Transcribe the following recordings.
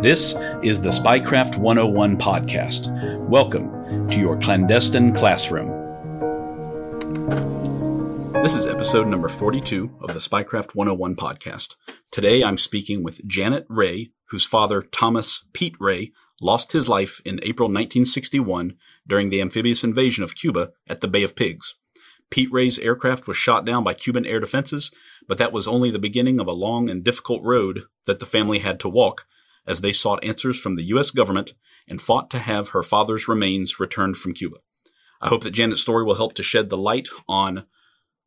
This is the Spycraft 101 podcast. Welcome to your clandestine classroom. This is episode number 42 of the Spycraft 101 podcast. Today I'm speaking with Janet Ray, whose father, Thomas Pete Ray, lost his life in April 1961 during the amphibious invasion of Cuba at the Bay of Pigs. Pete Ray's aircraft was shot down by Cuban air defenses, but that was only the beginning of a long and difficult road that the family had to walk as they sought answers from the U.S. government and fought to have her father's remains returned from Cuba. I hope that Janet's story will help to shed the light on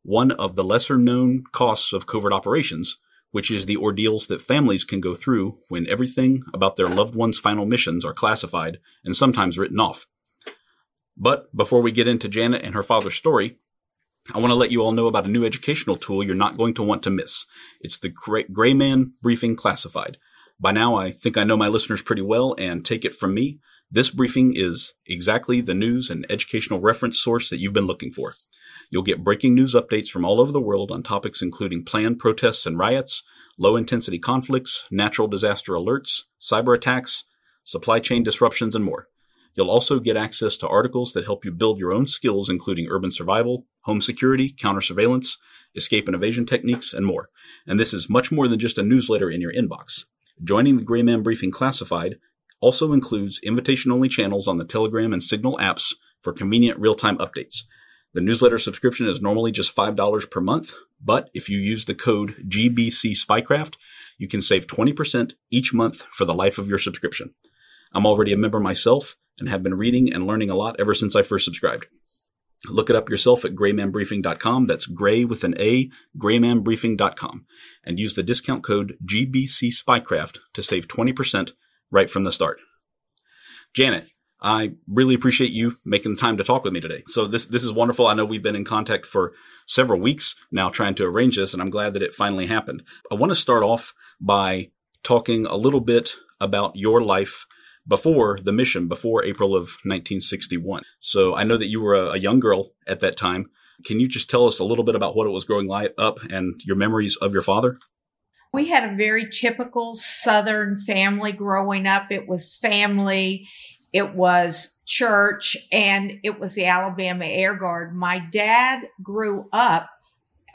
one of the lesser known costs of covert operations, which is the ordeals that families can go through when everything about their loved one's final missions are classified and sometimes written off. But before we get into Janet and her father's story, I want to let you all know about a new educational tool you're not going to want to miss. It's the Gray Man Briefing Classified. By now, I think I know my listeners pretty well, and take it from me, this briefing is exactly the news and educational reference source that you've been looking for. You'll get breaking news updates from all over the world on topics including planned protests and riots, low intensity conflicts, natural disaster alerts, cyber attacks, supply chain disruptions, and more. You'll also get access to articles that help you build your own skills, including urban survival, home security, counter surveillance, escape and evasion techniques, and more. And this is much more than just a newsletter in your inbox. Joining the Gray Man Briefing Classified also includes invitation only channels on the Telegram and Signal apps for convenient real time updates. The newsletter subscription is normally just $5 per month, but if you use the code GBC Spycraft, you can save 20% each month for the life of your subscription. I'm already a member myself and have been reading and learning a lot ever since I first subscribed. Look it up yourself at graymanbriefing.com. That's gray with an A, graymanbriefing.com. And use the discount code GBC Spycraft to save 20% right from the start. Janet, I really appreciate you making the time to talk with me today. So this this is wonderful. I know we've been in contact for several weeks now trying to arrange this, and I'm glad that it finally happened. I want to start off by talking a little bit about your life before the mission, before April of 1961. So I know that you were a, a young girl at that time. Can you just tell us a little bit about what it was growing up and your memories of your father? We had a very typical Southern family growing up. It was family, it was church, and it was the Alabama Air Guard. My dad grew up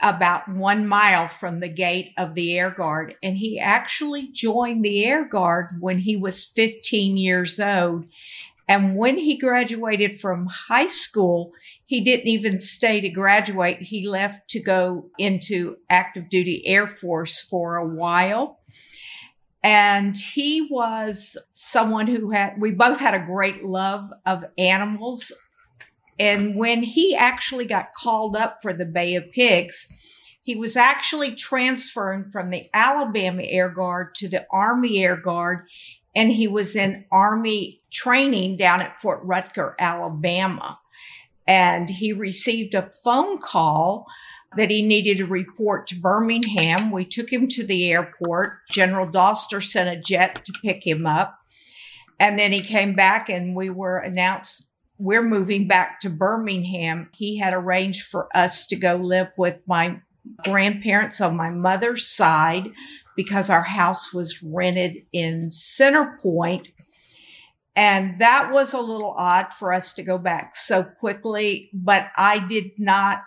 about one mile from the gate of the Air Guard. And he actually joined the Air Guard when he was 15 years old. And when he graduated from high school, he didn't even stay to graduate. He left to go into active duty Air Force for a while. And he was someone who had, we both had a great love of animals. And when he actually got called up for the Bay of Pigs, he was actually transferring from the Alabama Air Guard to the Army Air Guard, and he was in Army training down at Fort Rucker, Alabama. And he received a phone call that he needed to report to Birmingham. We took him to the airport. General Doster sent a jet to pick him up. And then he came back and we were announced we're moving back to Birmingham. He had arranged for us to go live with my grandparents on my mother's side because our house was rented in Center Point. And that was a little odd for us to go back so quickly, but I did not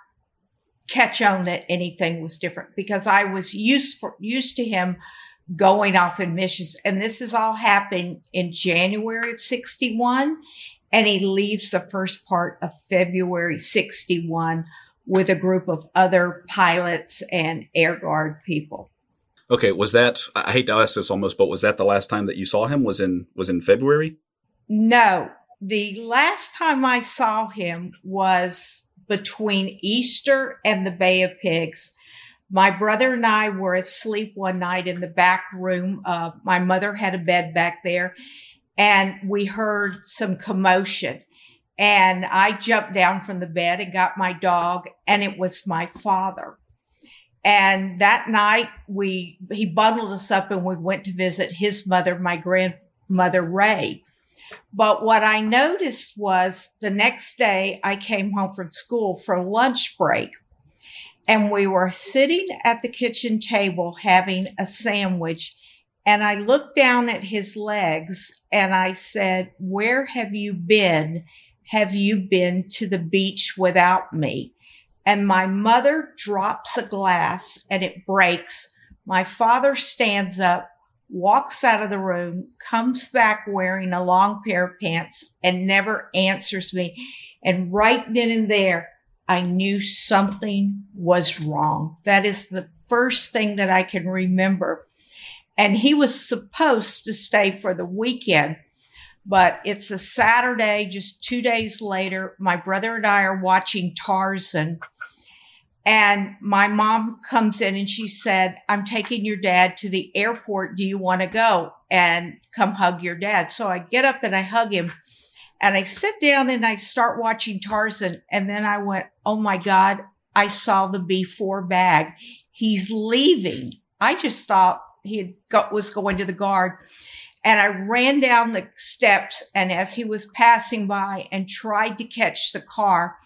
catch on that anything was different because I was used for, used to him going off in missions. And this is all happened in January of 61. And he leaves the first part of February 61 with a group of other pilots and air guard people. Okay, was that I hate to ask this almost, but was that the last time that you saw him was in was in February? No. The last time I saw him was between Easter and the Bay of Pigs. My brother and I were asleep one night in the back room. Uh, my mother had a bed back there, and we heard some commotion. And I jumped down from the bed and got my dog, and it was my father. And that night we, he bundled us up and we went to visit his mother, my grandmother Ray. But what I noticed was the next day I came home from school for lunch break and we were sitting at the kitchen table having a sandwich. And I looked down at his legs and I said, Where have you been? Have you been to the beach without me? And my mother drops a glass and it breaks. My father stands up, walks out of the room, comes back wearing a long pair of pants and never answers me. And right then and there, I knew something was wrong. That is the first thing that I can remember. And he was supposed to stay for the weekend, but it's a Saturday, just two days later. My brother and I are watching Tarzan. And my mom comes in and she said, I'm taking your dad to the airport. Do you want to go and come hug your dad? So I get up and I hug him. And I sit down and I start watching Tarzan. And then I went, Oh my God, I saw the B4 bag. He's leaving. I just thought he had got, was going to the guard. And I ran down the steps. And as he was passing by and tried to catch the car,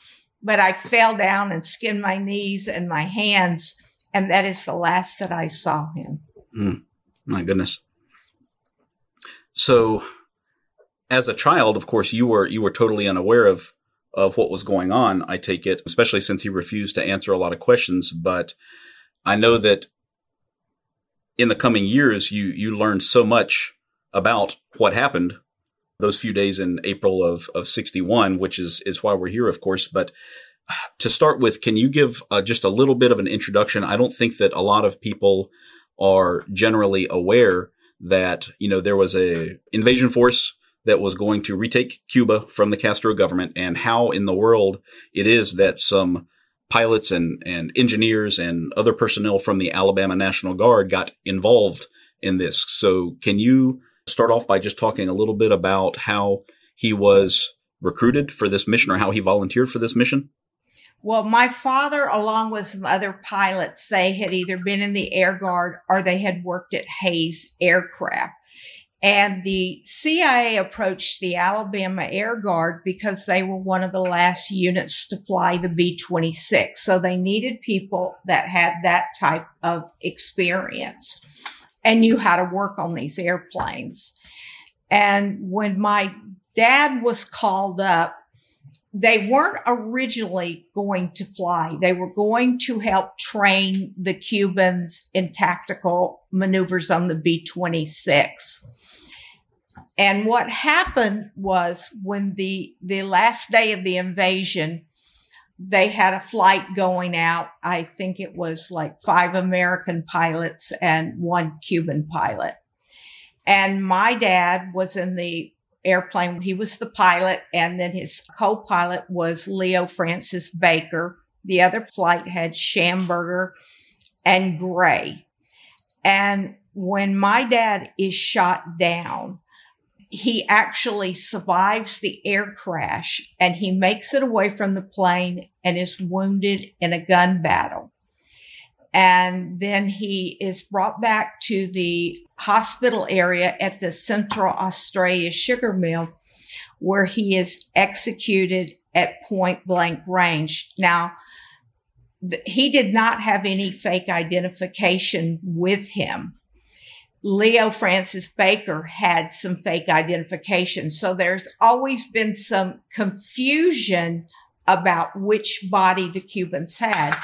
but I fell down and skinned my knees and my hands. And that is the last that I saw him. Mm, my goodness. So as a child, of course, you were you were totally unaware of of what was going on. I take it, especially since he refused to answer a lot of questions. But I know that in the coming years, you you learned so much about what happened those few days in April of of sixty one, which is is why we're here, of course. But to start with, can you give uh, just a little bit of an introduction? I don't think that a lot of people are generally aware that you know there was a invasion force that was going to retake Cuba from the Castro government and how in the world it is that some pilots and, and engineers and other personnel from the Alabama National Guard got involved in this. So can you start off by just talking a little bit about how he was recruited for this mission or how he volunteered for this mission? Well, my father, along with some other pilots, they had either been in the Air Guard or they had worked at Hayes Aircraft. And the CIA approached the Alabama Air Guard because they were one of the last units to fly the B 26. So they needed people that had that type of experience and knew how to work on these airplanes. And when my dad was called up, they weren't originally going to fly. They were going to help train the Cubans in tactical maneuvers on the B 26. And what happened was when the, the last day of the invasion, they had a flight going out. I think it was like five American pilots and one Cuban pilot. And my dad was in the airplane. He was the pilot, and then his co pilot was Leo Francis Baker. The other flight had Shamburger and Gray. And when my dad is shot down, he actually survives the air crash and he makes it away from the plane and is wounded in a gun battle. And then he is brought back to the hospital area at the Central Australia sugar mill where he is executed at point blank range. Now, th- he did not have any fake identification with him. Leo Francis Baker had some fake identification. So there's always been some confusion about which body the Cubans had,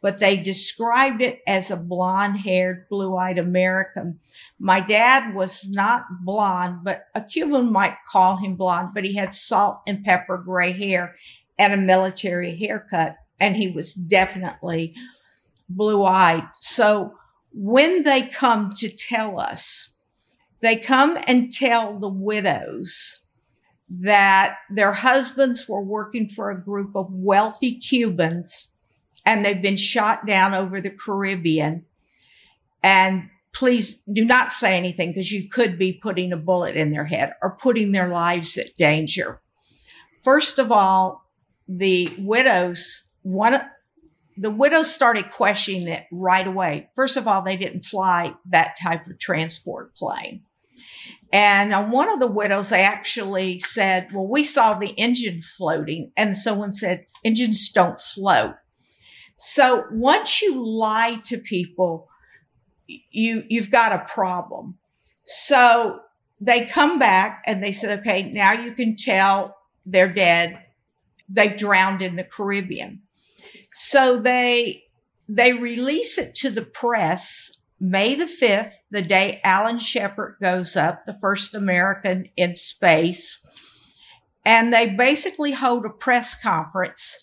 but they described it as a blonde haired, blue eyed American. My dad was not blonde, but a Cuban might call him blonde, but he had salt and pepper gray hair and a military haircut, and he was definitely blue eyed. So when they come to tell us, they come and tell the widows that their husbands were working for a group of wealthy Cubans and they've been shot down over the Caribbean. And please do not say anything because you could be putting a bullet in their head or putting their lives at danger. First of all, the widows, one, the widows started questioning it right away. First of all, they didn't fly that type of transport plane. And on one of the widows, actually said, well, we saw the engine floating. And someone said, engines don't float. So once you lie to people, you, you've got a problem. So they come back and they said, okay, now you can tell they're dead. They've drowned in the Caribbean. So they, they release it to the press May the 5th, the day Alan Shepard goes up, the first American in space. And they basically hold a press conference.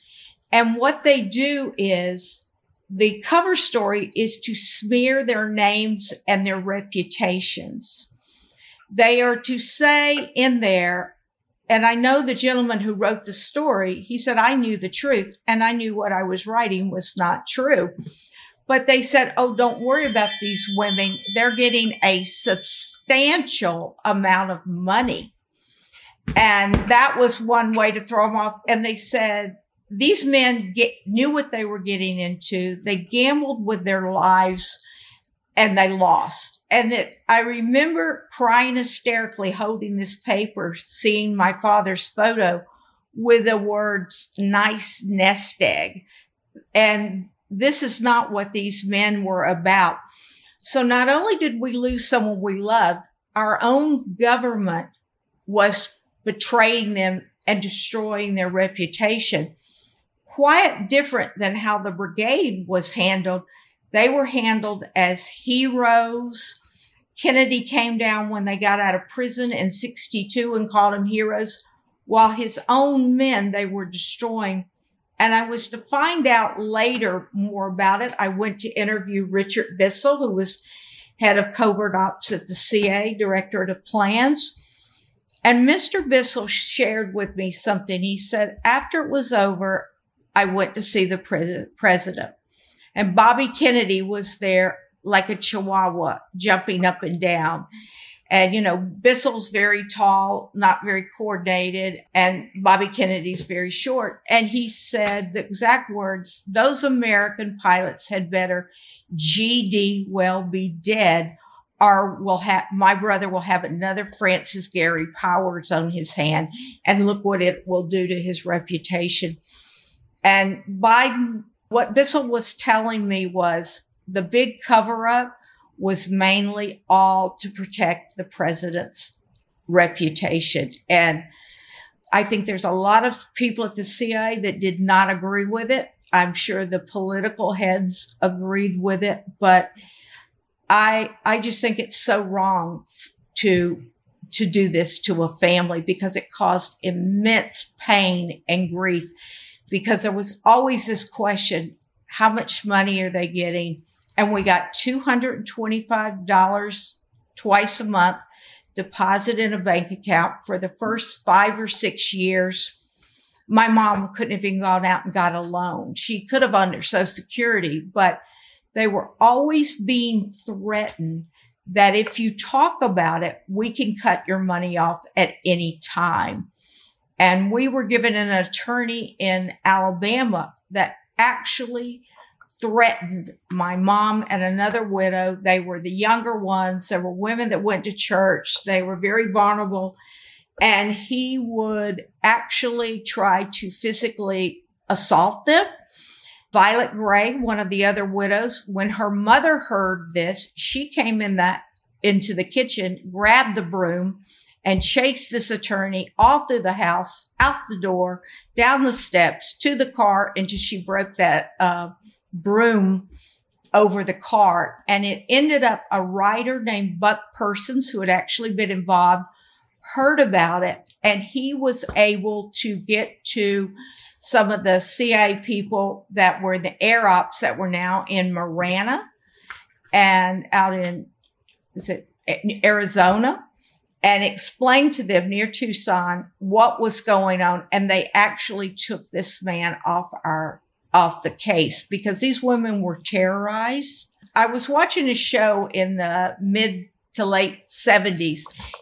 And what they do is the cover story is to smear their names and their reputations. They are to say in there, and I know the gentleman who wrote the story, he said, I knew the truth and I knew what I was writing was not true. But they said, oh, don't worry about these women. They're getting a substantial amount of money. And that was one way to throw them off. And they said, these men get, knew what they were getting into. They gambled with their lives and they lost. And it, I remember crying hysterically holding this paper, seeing my father's photo with the words nice nest egg. And this is not what these men were about. So not only did we lose someone we loved, our own government was betraying them and destroying their reputation. Quite different than how the brigade was handled. They were handled as heroes. Kennedy came down when they got out of prison in 62 and called them heroes, while his own men they were destroying and I was to find out later more about it. I went to interview Richard Bissell, who was head of covert ops at the CIA, Directorate of Plans. And Mr. Bissell shared with me something. He said, after it was over, I went to see the pre- president. And Bobby Kennedy was there like a chihuahua jumping up and down. And, you know, Bissell's very tall, not very coordinated, and Bobby Kennedy's very short. And he said the exact words, those American pilots had better GD well be dead or will have, my brother will have another Francis Gary Powers on his hand. And look what it will do to his reputation. And Biden, what Bissell was telling me was the big cover up was mainly all to protect the president's reputation. And I think there's a lot of people at the CIA that did not agree with it. I'm sure the political heads agreed with it, but I I just think it's so wrong to to do this to a family because it caused immense pain and grief because there was always this question, how much money are they getting? and we got $225 twice a month deposit in a bank account for the first five or six years. My mom couldn't have even gone out and got a loan. She could have under Social Security, but they were always being threatened that if you talk about it, we can cut your money off at any time. And we were given an attorney in Alabama that actually threatened my mom and another widow. They were the younger ones. There were women that went to church. They were very vulnerable. And he would actually try to physically assault them. Violet Gray, one of the other widows, when her mother heard this, she came in that into the kitchen, grabbed the broom, and chased this attorney all through the house, out the door, down the steps to the car until she broke that uh, broom over the car. And it ended up a writer named Buck Persons, who had actually been involved, heard about it, and he was able to get to some of the CIA people that were the air ops that were now in Marana and out in is it Arizona and explained to them near Tucson what was going on. And they actually took this man off our off the case because these women were terrorized. I was watching a show in the mid to late 70s.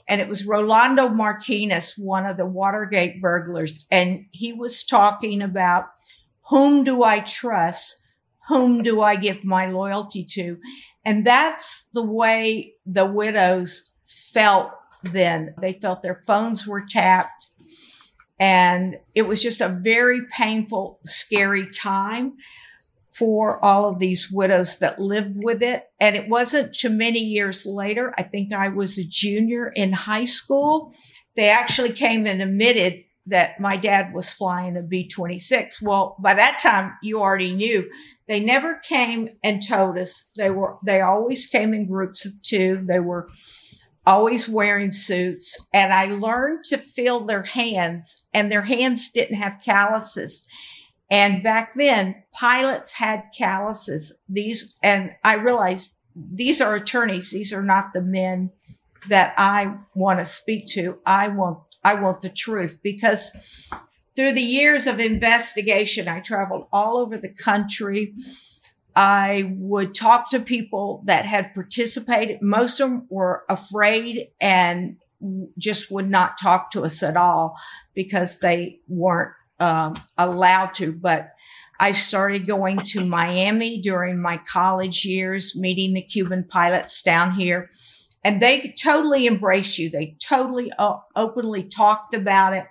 And it was Rolando Martinez, one of the Watergate burglars. And he was talking about whom do I trust? Whom do I give my loyalty to? And that's the way the widows felt then. They felt their phones were tapped. And it was just a very painful, scary time for all of these widows that lived with it. And it wasn't too many years later. I think I was a junior in high school. They actually came and admitted that my dad was flying a B 26. Well, by that time, you already knew. They never came and told us. They were, they always came in groups of two. They were always wearing suits. And I learned to feel their hands, and their hands didn't have calluses. And back then, pilots had calluses. These, and I realized these are attorneys. These are not the men that I want to speak to. I want, I want the truth because through the years of investigation, I traveled all over the country. I would talk to people that had participated. Most of them were afraid and just would not talk to us at all because they weren't um, allowed to. But I started going to Miami during my college years, meeting the Cuban pilots down here. And they totally embraced you. They totally uh, openly talked about it.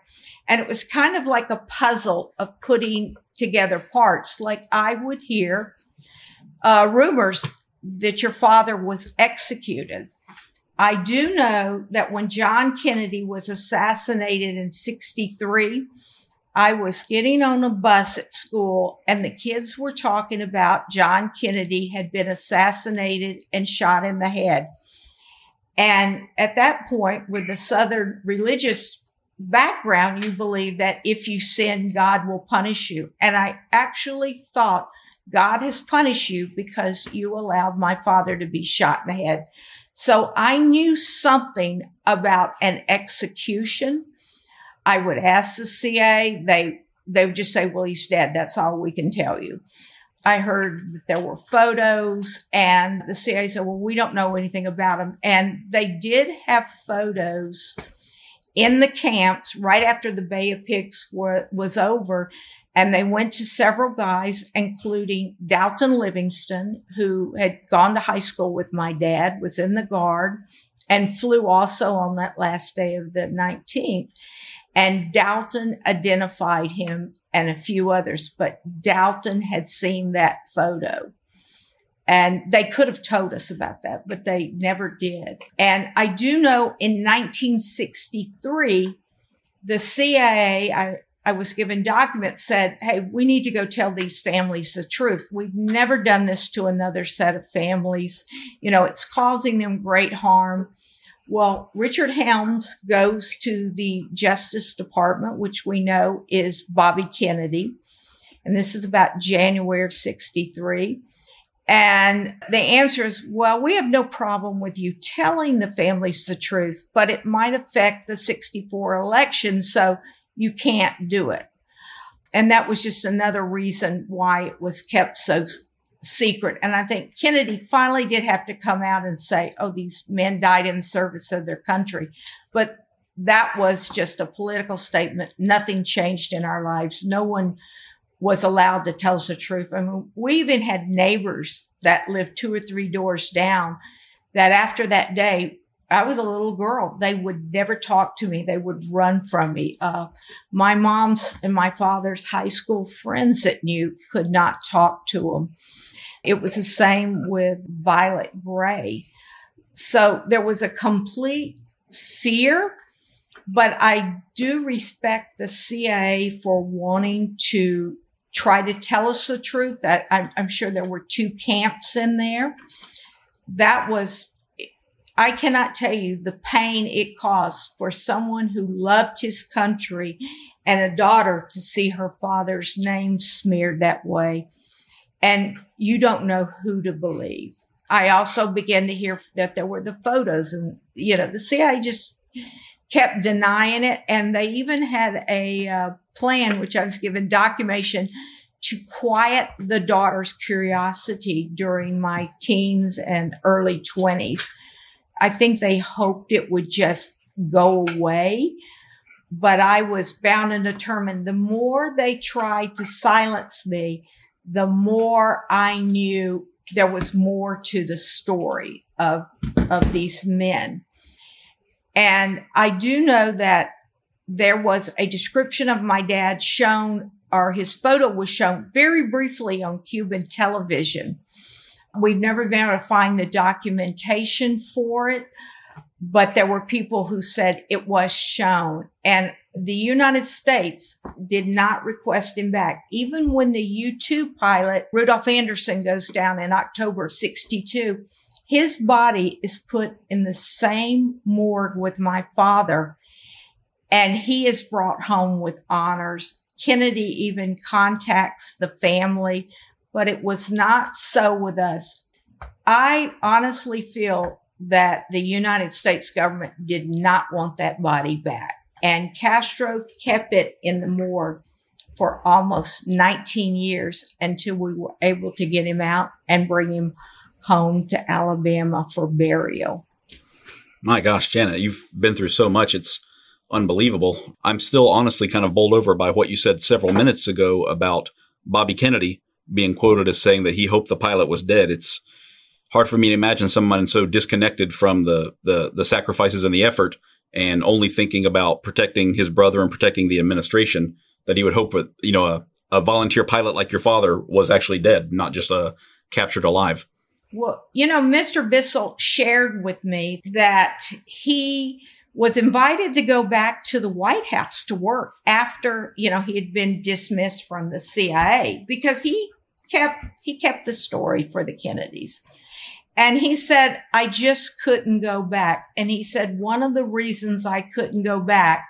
And it was kind of like a puzzle of putting together parts. Like I would hear uh, rumors that your father was executed. I do know that when John Kennedy was assassinated in 63, I was getting on a bus at school and the kids were talking about John Kennedy had been assassinated and shot in the head. And at that point, with the Southern religious background, you believe that if you sin, God will punish you. And I actually thought God has punished you because you allowed my father to be shot in the head. So I knew something about an execution I would ask the CA, They they would just say, "Well, he's dead. That's all we can tell you." I heard that there were photos, and the CIA said, "Well, we don't know anything about him." And they did have photos in the camps right after the Bay of Pigs were, was over. And they went to several guys, including Dalton Livingston, who had gone to high school with my dad, was in the guard, and flew also on that last day of the 19th. And Dalton identified him and a few others, but Dalton had seen that photo. And they could have told us about that, but they never did. And I do know in 1963, the CIA, I, I was given documents said, Hey, we need to go tell these families the truth. We've never done this to another set of families. You know, it's causing them great harm. Well, Richard Helms goes to the Justice Department, which we know is Bobby Kennedy. And this is about January of 63. And the answer is, well, we have no problem with you telling the families the truth, but it might affect the 64 election. So you can't do it. And that was just another reason why it was kept so secret. And I think Kennedy finally did have to come out and say, oh, these men died in service of their country. But that was just a political statement. Nothing changed in our lives. No one was allowed to tell us the truth. I mean, we even had neighbors that lived two or three doors down that after that day, I was a little girl. They would never talk to me. They would run from me. Uh, my mom's and my father's high school friends that knew could not talk to them. It was the same with Violet Gray. So there was a complete fear, but I do respect the CIA for wanting to try to tell us the truth. That I'm, I'm sure there were two camps in there. That was I cannot tell you the pain it caused for someone who loved his country and a daughter to see her father's name smeared that way and you don't know who to believe. I also began to hear that there were the photos and, you know, the CIA just kept denying it. And they even had a uh, plan, which I was given documentation to quiet the daughter's curiosity during my teens and early 20s. I think they hoped it would just go away. But I was bound and determined the more they tried to silence me, the more I knew there was more to the story of, of these men. And I do know that there was a description of my dad shown or his photo was shown very briefly on Cuban television. We've never find the documentation for it, but there were people who said it was shown. And the United States did not request him back. Even when the U 2 pilot, Rudolph Anderson, goes down in October 62, his body is put in the same morgue with my father, and he is brought home with honors. Kennedy even contacts the family, but it was not so with us. I honestly feel that the United States government did not want that body back. And Castro kept it in the morgue for almost 19 years until we were able to get him out and bring him home to Alabama for burial. My gosh, Janet, you've been through so much. It's unbelievable. I'm still honestly kind of bowled over by what you said several minutes ago about Bobby Kennedy being quoted as saying that he hoped the pilot was dead. It's hard for me to imagine someone so disconnected from the, the, the sacrifices and the effort and only thinking about protecting his brother and protecting the administration that he would hope that, you know, a, a volunteer pilot like your father was actually dead, not just a uh, captured alive. Well, you know, Mr. Bissell shared with me that he was invited to go back to the White House to work after, you know, he had been dismissed from the CIA because he kept, he kept the story for the Kennedys. And he said, I just couldn't go back. And he said, one of the reasons I couldn't go back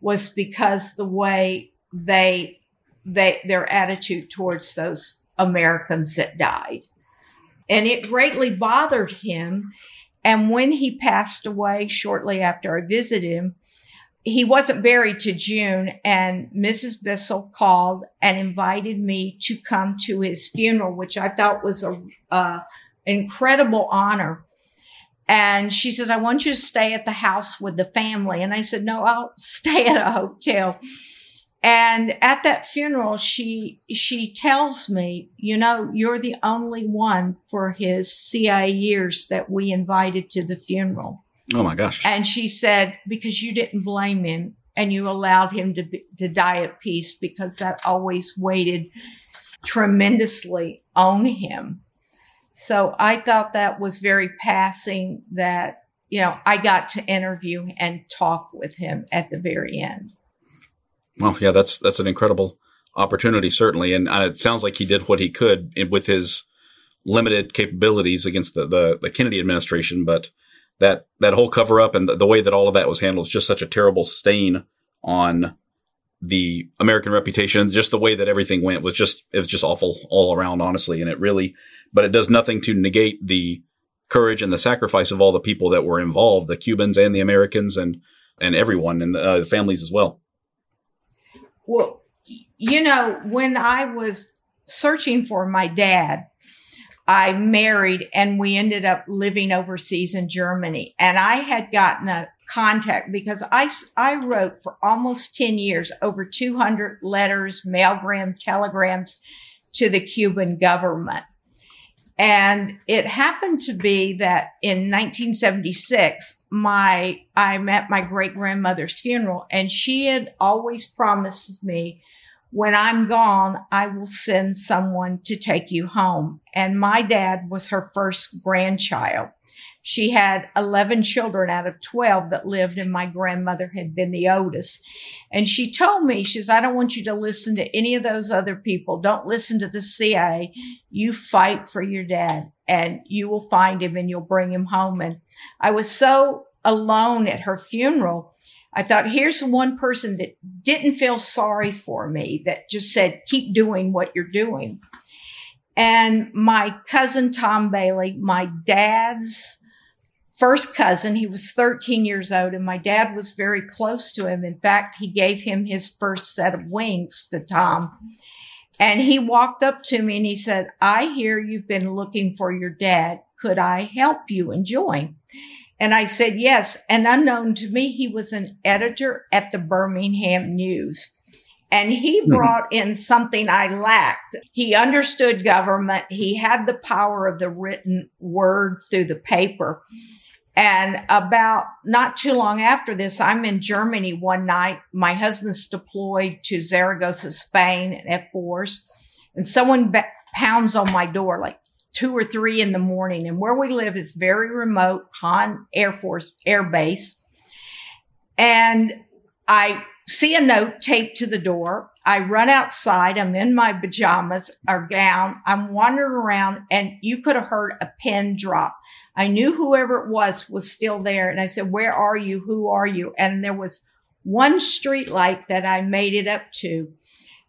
was because the way they, they, their attitude towards those Americans that died. And it greatly bothered him. And when he passed away shortly after I visited him, he wasn't buried to June, and Mrs. Bissell called and invited me to come to his funeral, which I thought was a incredible honor. And she says, "I want you to stay at the house with the family." And I said, "No, I'll stay at a hotel." And at that funeral, she, she tells me, you know, you're the only one for his CIA years that we invited to the funeral. Oh my gosh. And she said, because you didn't blame him and you allowed him to, be, to die at peace because that always weighted tremendously on him. So I thought that was very passing that, you know, I got to interview and talk with him at the very end. Well, yeah, that's that's an incredible opportunity, certainly, and uh, it sounds like he did what he could with his limited capabilities against the, the, the Kennedy administration. But that that whole cover up and the, the, way that all of that was handled is just such a terrible stain on the American reputation. Just the way that everything went was just it was just awful all around, honestly. And it really, but it does nothing to negate the courage and the sacrifice of all the people that were involved, the Cubans and the Americans and and everyone and the uh, families as well. Well, you know, when I was searching for my dad, I married and we ended up living overseas in Germany. And I had gotten a contact because I, I wrote for almost 10 years over 200 letters, mailgram, telegrams to the Cuban government. And it happened to be that in 1976, my, I'm at my great grandmother's funeral and she had always promised me when I'm gone, I will send someone to take you home. And my dad was her first grandchild. She had 11 children out of 12 that lived, and my grandmother had been the oldest. And she told me, she says, I don't want you to listen to any of those other people. Don't listen to the CIA. You fight for your dad, and you will find him and you'll bring him home. And I was so alone at her funeral. I thought, here's one person that didn't feel sorry for me, that just said, keep doing what you're doing. And my cousin Tom Bailey, my dad's first cousin. He was 13 years old, and my dad was very close to him. In fact, he gave him his first set of wings to Tom. And he walked up to me and he said, I hear you've been looking for your dad. Could I help you and join? And I said, yes. And unknown to me, he was an editor at the Birmingham News. And he mm-hmm. brought in something I lacked. He understood government. He had the power of the written word through the paper. And about not too long after this, I'm in Germany one night. My husband's deployed to Zaragoza, Spain at F4s. And someone pounds on my door like two or three in the morning. And where we live is very remote, Hahn Air Force Air Base. And I see a note taped to the door. I run outside. I'm in my pajamas or gown. I'm wandering around and you could have heard a pin drop. I knew whoever it was was still there. And I said, where are you? Who are you? And there was one street light that I made it up to.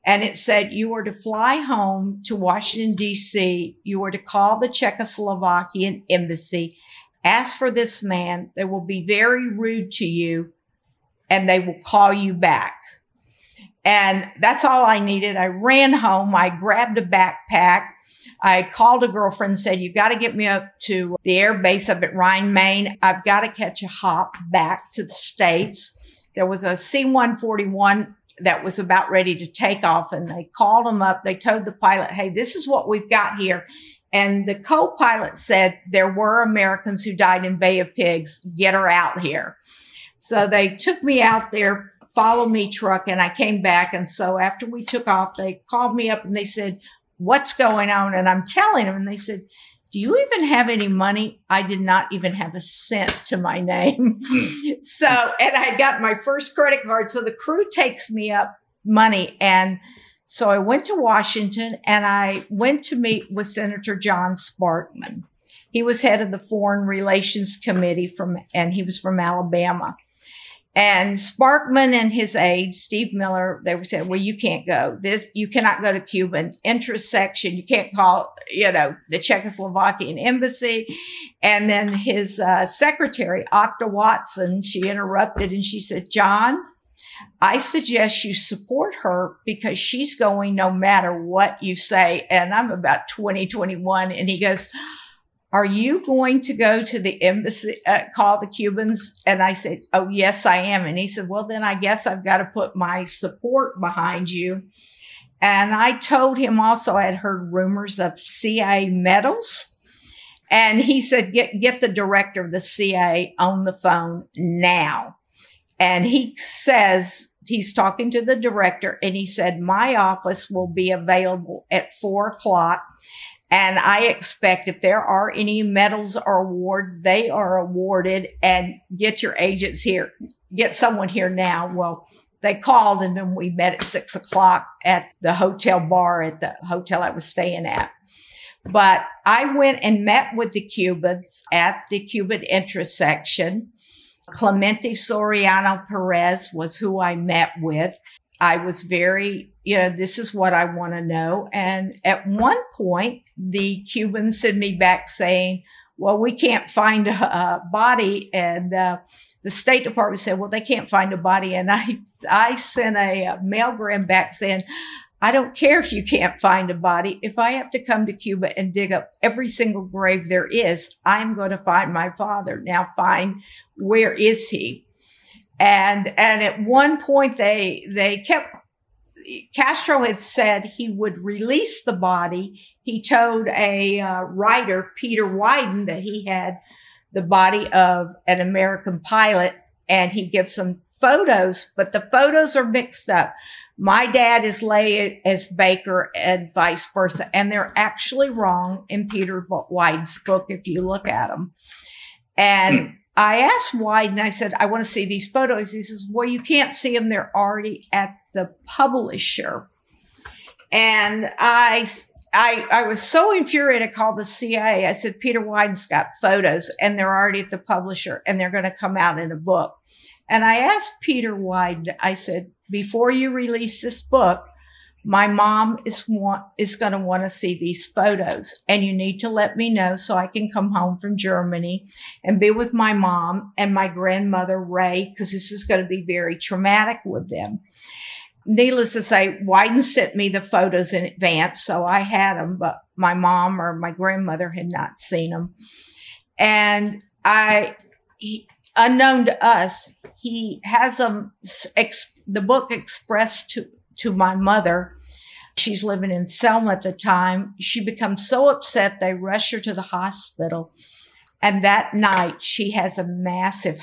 And it said, you are to fly home to Washington, DC. You are to call the Czechoslovakian embassy. Ask for this man. They will be very rude to you and they will call you back. And that's all I needed. I ran home. I grabbed a backpack. I called a girlfriend and said, you got to get me up to the air base up at Rhein-Main. I've got to catch a hop back to the States. There was a C-141 that was about ready to take off and they called them up. They told the pilot, Hey, this is what we've got here. And the co-pilot said there were Americans who died in Bay of Pigs. Get her out here. So they took me out there, follow me truck, and I came back. And so after we took off, they called me up and they said, what's going on? And I'm telling them and they said, do you even have any money? I did not even have a cent to my name. Hmm. so, and I got my first credit card. So the crew takes me up money. And so I went to Washington and I went to meet with Senator John Sparkman. He was head of the Foreign Relations Committee from, and he was from Alabama. And Sparkman and his aide, Steve Miller, they were saying, well, you can't go. This, you cannot go to Cuban intersection. You can't call, you know, the Czechoslovakian embassy. And then his uh, secretary, Octa Watson, she interrupted and she said, John, I suggest you support her because she's going no matter what you say. And I'm about 20, 21. And he goes, are you going to go to the embassy, uh, call the Cubans? And I said, Oh, yes, I am. And he said, Well, then I guess I've got to put my support behind you. And I told him also I had heard rumors of CIA medals. And he said, get, get the director of the CIA on the phone now. And he says, he's talking to the director and he said, my office will be available at four o'clock and I expect if there are any medals or award, they are awarded and get your agents here, get someone here now. Well, they called and then we met at six o'clock at the hotel bar at the hotel I was staying at. But I went and met with the Cubans at the Cuban intersection. Clemente Soriano Perez was who I met with. I was very, you know, this is what I want to know. And at one point, the Cubans sent me back saying, well, we can't find a, a body. And uh, the State Department said, well, they can't find a body. And I, I sent a, a mailgram back saying, I don't care if you can't find a body. If I have to come to Cuba and dig up every single grave there is, I'm going to find my father. Now find where is he? And, and at one point they, they kept, Castro had said he would release the body. He told a uh, writer, Peter Wyden, that he had the body of an American pilot and he gives some photos, but the photos are mixed up. My dad is laid as Baker and vice versa, and they're actually wrong in Peter Wyden's book if you look at them. And hmm. I asked Wyden, I said, I want to see these photos. He says, well, you can't see them. They're already at the publisher. And I, I, I was so infuriated. I called the CIA. I said, Peter Wyden's got photos and they're already at the publisher and they're going to come out in a book. And I asked Peter Wyden, I said, before you release this book, my mom is want is going to want to see these photos and you need to let me know so I can come home from Germany and be with my mom and my grandmother Ray because this is going to be very traumatic with them. needless to say, Wyden sent me the photos in advance, so I had them, but my mom or my grandmother had not seen them. And I, he, unknown to us, he has them, ex, the book expressed to, to my mother. She's living in Selma at the time. She becomes so upset, they rush her to the hospital. And that night, she has a massive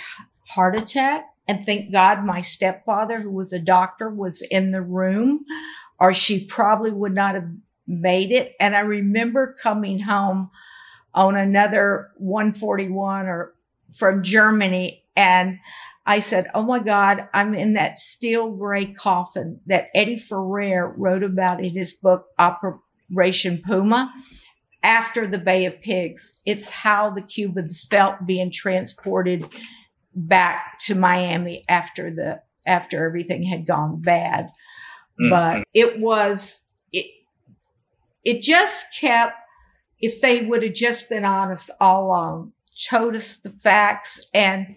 heart attack. And thank God my stepfather, who was a doctor, was in the room, or she probably would not have made it. And I remember coming home on another 141 or from Germany. And I said, Oh my God, I'm in that steel gray coffin that Eddie Ferrer wrote about in his book, Operation Puma after the Bay of Pigs. It's how the Cubans felt being transported back to Miami after the after everything had gone bad. Mm-hmm. But it was it it just kept if they would have just been honest all along, told us the facts and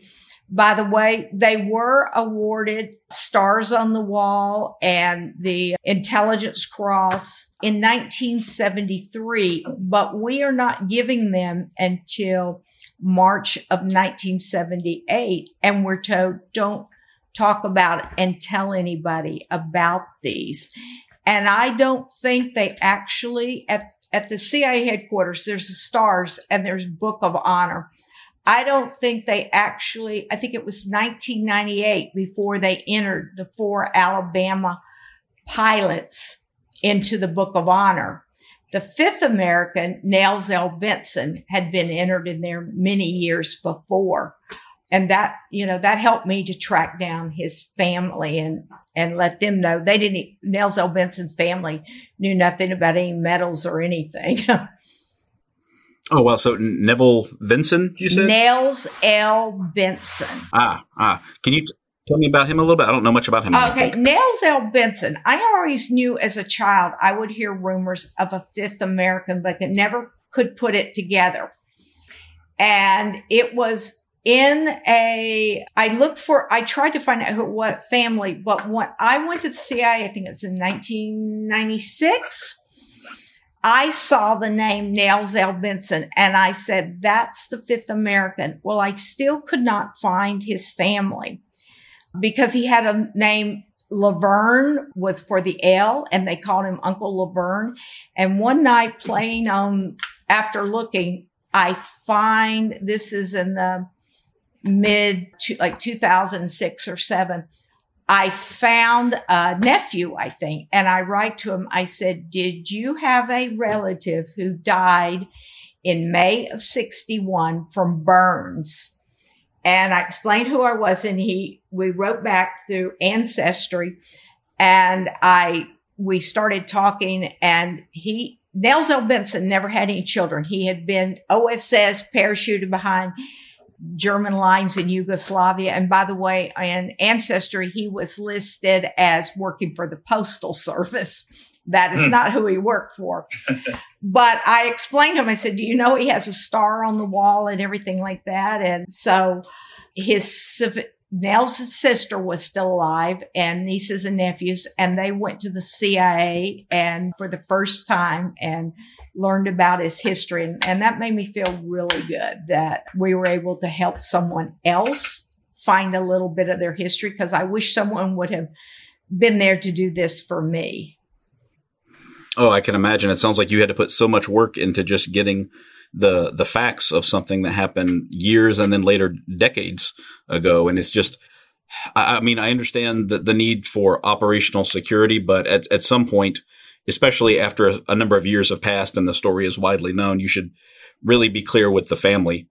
by the way, they were awarded Stars on the Wall and the Intelligence Cross in 1973, but we are not giving them until March of 1978. And we're told, don't talk about and tell anybody about these. And I don't think they actually, at, at the CIA headquarters, there's the stars and there's Book of Honor. I don't think they actually, I think it was 1998 before they entered the four Alabama pilots into the Book of Honor. The fifth American, Nels L. Benson, had been entered in there many years before. And that, you know, that helped me to track down his family and, and let them know they didn't, Nels L. Benson's family knew nothing about any medals or anything. Oh well, so Neville Vinson, you said Nels L. Benson. Ah, ah. Can you t- tell me about him a little bit? I don't know much about him. Okay, Nels L. Benson. I always knew as a child I would hear rumors of a fifth American, but I never could put it together. And it was in a I looked for I tried to find out who what family, but when I went to the CIA, I think it's in 1996 I saw the name Nels L. Benson and I said, that's the fifth American. Well, I still could not find his family because he had a name Laverne was for the L and they called him Uncle Laverne. And one night playing on after looking, I find this is in the mid to like 2006 or seven. I found a nephew, I think, and I write to him. I said, Did you have a relative who died in May of 61 from burns? And I explained who I was, and he, we wrote back through Ancestry, and I, we started talking, and he, Nels L. Benson never had any children. He had been OSS parachuted behind German lines in Yugoslavia. And by the way, in Ancestry, he was listed as working for the Postal Service. That is hmm. not who he worked for. but I explained to him, I said, Do you know he has a star on the wall and everything like that? And so his Nels' sister was still alive and nieces and nephews, and they went to the CIA and for the first time and learned about his history. And, and that made me feel really good that we were able to help someone else find a little bit of their history because I wish someone would have been there to do this for me. Oh, I can imagine. It sounds like you had to put so much work into just getting the the facts of something that happened years and then later decades ago. And it's just, I, I mean, I understand the, the need for operational security, but at, at some point, especially after a, a number of years have passed and the story is widely known, you should really be clear with the family,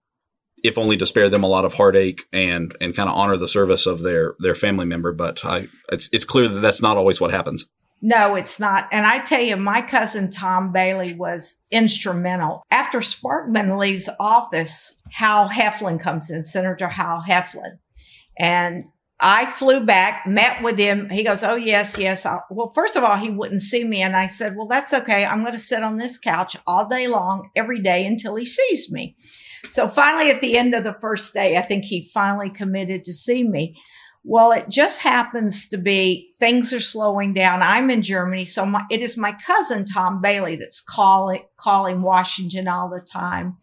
if only to spare them a lot of heartache and and kind of honor the service of their their family member. But I, it's it's clear that that's not always what happens. No, it's not. And I tell you, my cousin Tom Bailey was instrumental. After Sparkman leaves office, Hal Heflin comes in, Senator Hal Heflin. And I flew back, met with him. He goes, Oh, yes, yes. I'll. Well, first of all, he wouldn't see me. And I said, Well, that's okay. I'm going to sit on this couch all day long, every day until he sees me. So finally, at the end of the first day, I think he finally committed to see me. Well, it just happens to be things are slowing down. I'm in Germany, so my, it is my cousin Tom Bailey that's calling calling Washington all the time.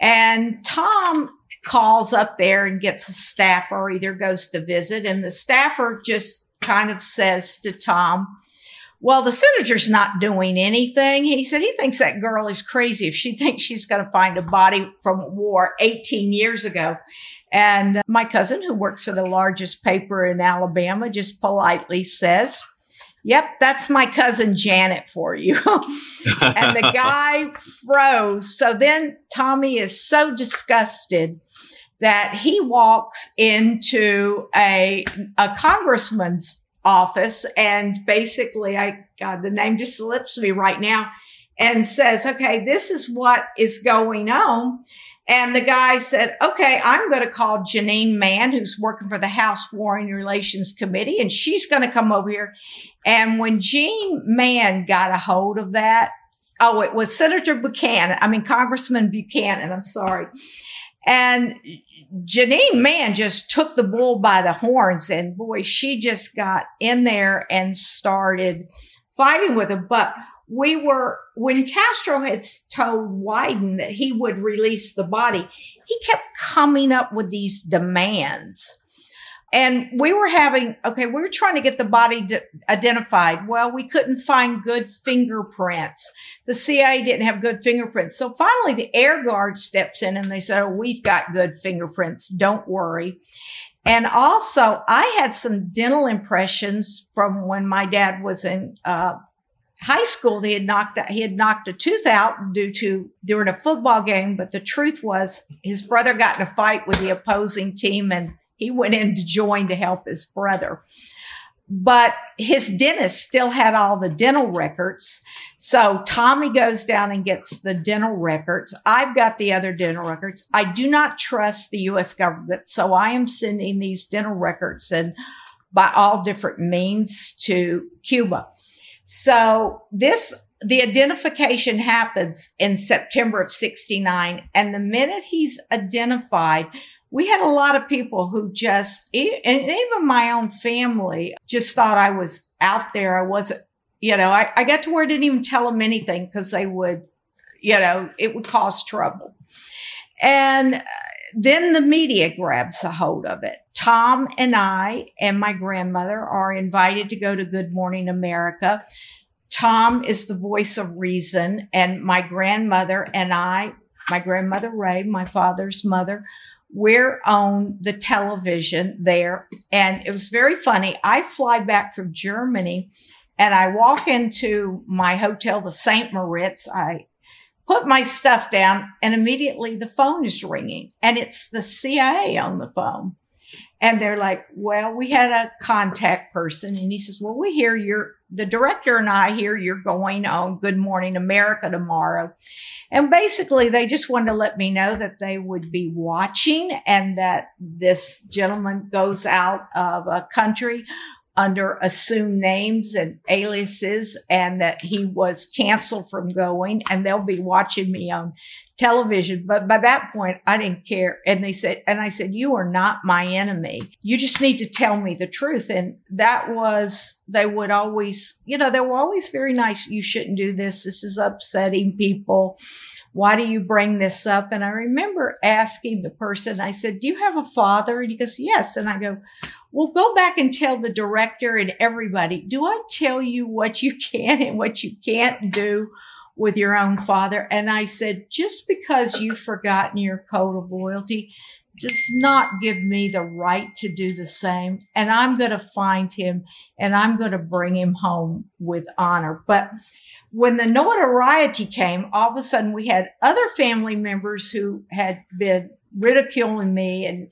And Tom calls up there and gets a staffer either goes to visit and the staffer just kind of says to Tom, well, the senator's not doing anything. He said he thinks that girl is crazy if she thinks she's going to find a body from war 18 years ago. And my cousin, who works for the largest paper in Alabama, just politely says, Yep, that's my cousin Janet for you. and the guy froze. So then Tommy is so disgusted that he walks into a, a congressman's office and basically I God the name just slips me right now and says, "Okay, this is what is going on." And the guy said, "Okay, I'm going to call Jeanine Mann who's working for the House Foreign Relations Committee and she's going to come over here." And when Jean Mann got a hold of that, oh, it was Senator Buchanan, I mean Congressman Buchanan, I'm sorry. And Janine Mann just took the bull by the horns and boy, she just got in there and started fighting with him. But we were, when Castro had told Wyden that he would release the body, he kept coming up with these demands. And we were having, okay, we were trying to get the body identified. Well, we couldn't find good fingerprints. The CIA didn't have good fingerprints. So finally the air guard steps in and they said, Oh, we've got good fingerprints. Don't worry. And also I had some dental impressions from when my dad was in, uh, high school he had knocked he had knocked a tooth out due to during a football game but the truth was his brother got in a fight with the opposing team and he went in to join to help his brother. But his dentist still had all the dental records. So Tommy goes down and gets the dental records. I've got the other dental records. I do not trust the U.S. government. So I am sending these dental records and by all different means to Cuba. So this the identification happens in September of 69. And the minute he's identified, we had a lot of people who just, and even my own family just thought I was out there. I wasn't, you know, I, I got to where I didn't even tell them anything because they would, you know, it would cause trouble. And uh, then the media grabs a hold of it. Tom and I and my grandmother are invited to go to Good Morning America. Tom is the voice of reason and my grandmother and I, my grandmother Ray, my father's mother, we're on the television there. And it was very funny. I fly back from Germany and I walk into my hotel, the St. Moritz. I put my stuff down and immediately the phone is ringing and it's the CIA on the phone. And they're like, well, we had a contact person. And he says, well, we hear you're, the director and I hear you're going on Good Morning America tomorrow. And basically they just wanted to let me know that they would be watching and that this gentleman goes out of a country under assumed names and aliases and that he was canceled from going and they'll be watching me on television. But by that point, I didn't care. And they said, and I said, you are not my enemy. You just need to tell me the truth. And that was, they would always, you know, they were always very nice. You shouldn't do this. This is upsetting people. Why do you bring this up? And I remember asking the person, I said, do you have a father? And he goes, yes. And I go, well, go back and tell the director and everybody, do I tell you what you can and what you can't do? With your own father. And I said, just because you've forgotten your code of loyalty does not give me the right to do the same. And I'm going to find him and I'm going to bring him home with honor. But when the notoriety came, all of a sudden we had other family members who had been ridiculing me and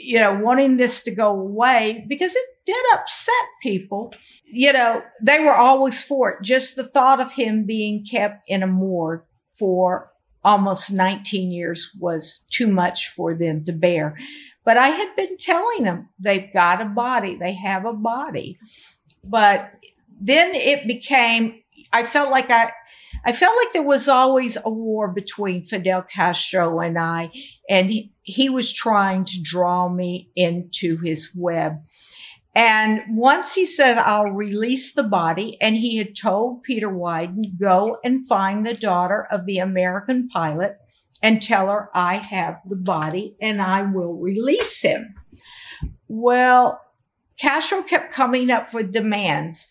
you know, wanting this to go away because it did upset people. You know, they were always for it. Just the thought of him being kept in a morgue for almost 19 years was too much for them to bear. But I had been telling them they've got a body, they have a body. But then it became, I felt like I, I felt like there was always a war between Fidel Castro and I, and he, he was trying to draw me into his web. And once he said, I'll release the body, and he had told Peter Wyden, go and find the daughter of the American pilot and tell her I have the body and I will release him. Well, Castro kept coming up with demands.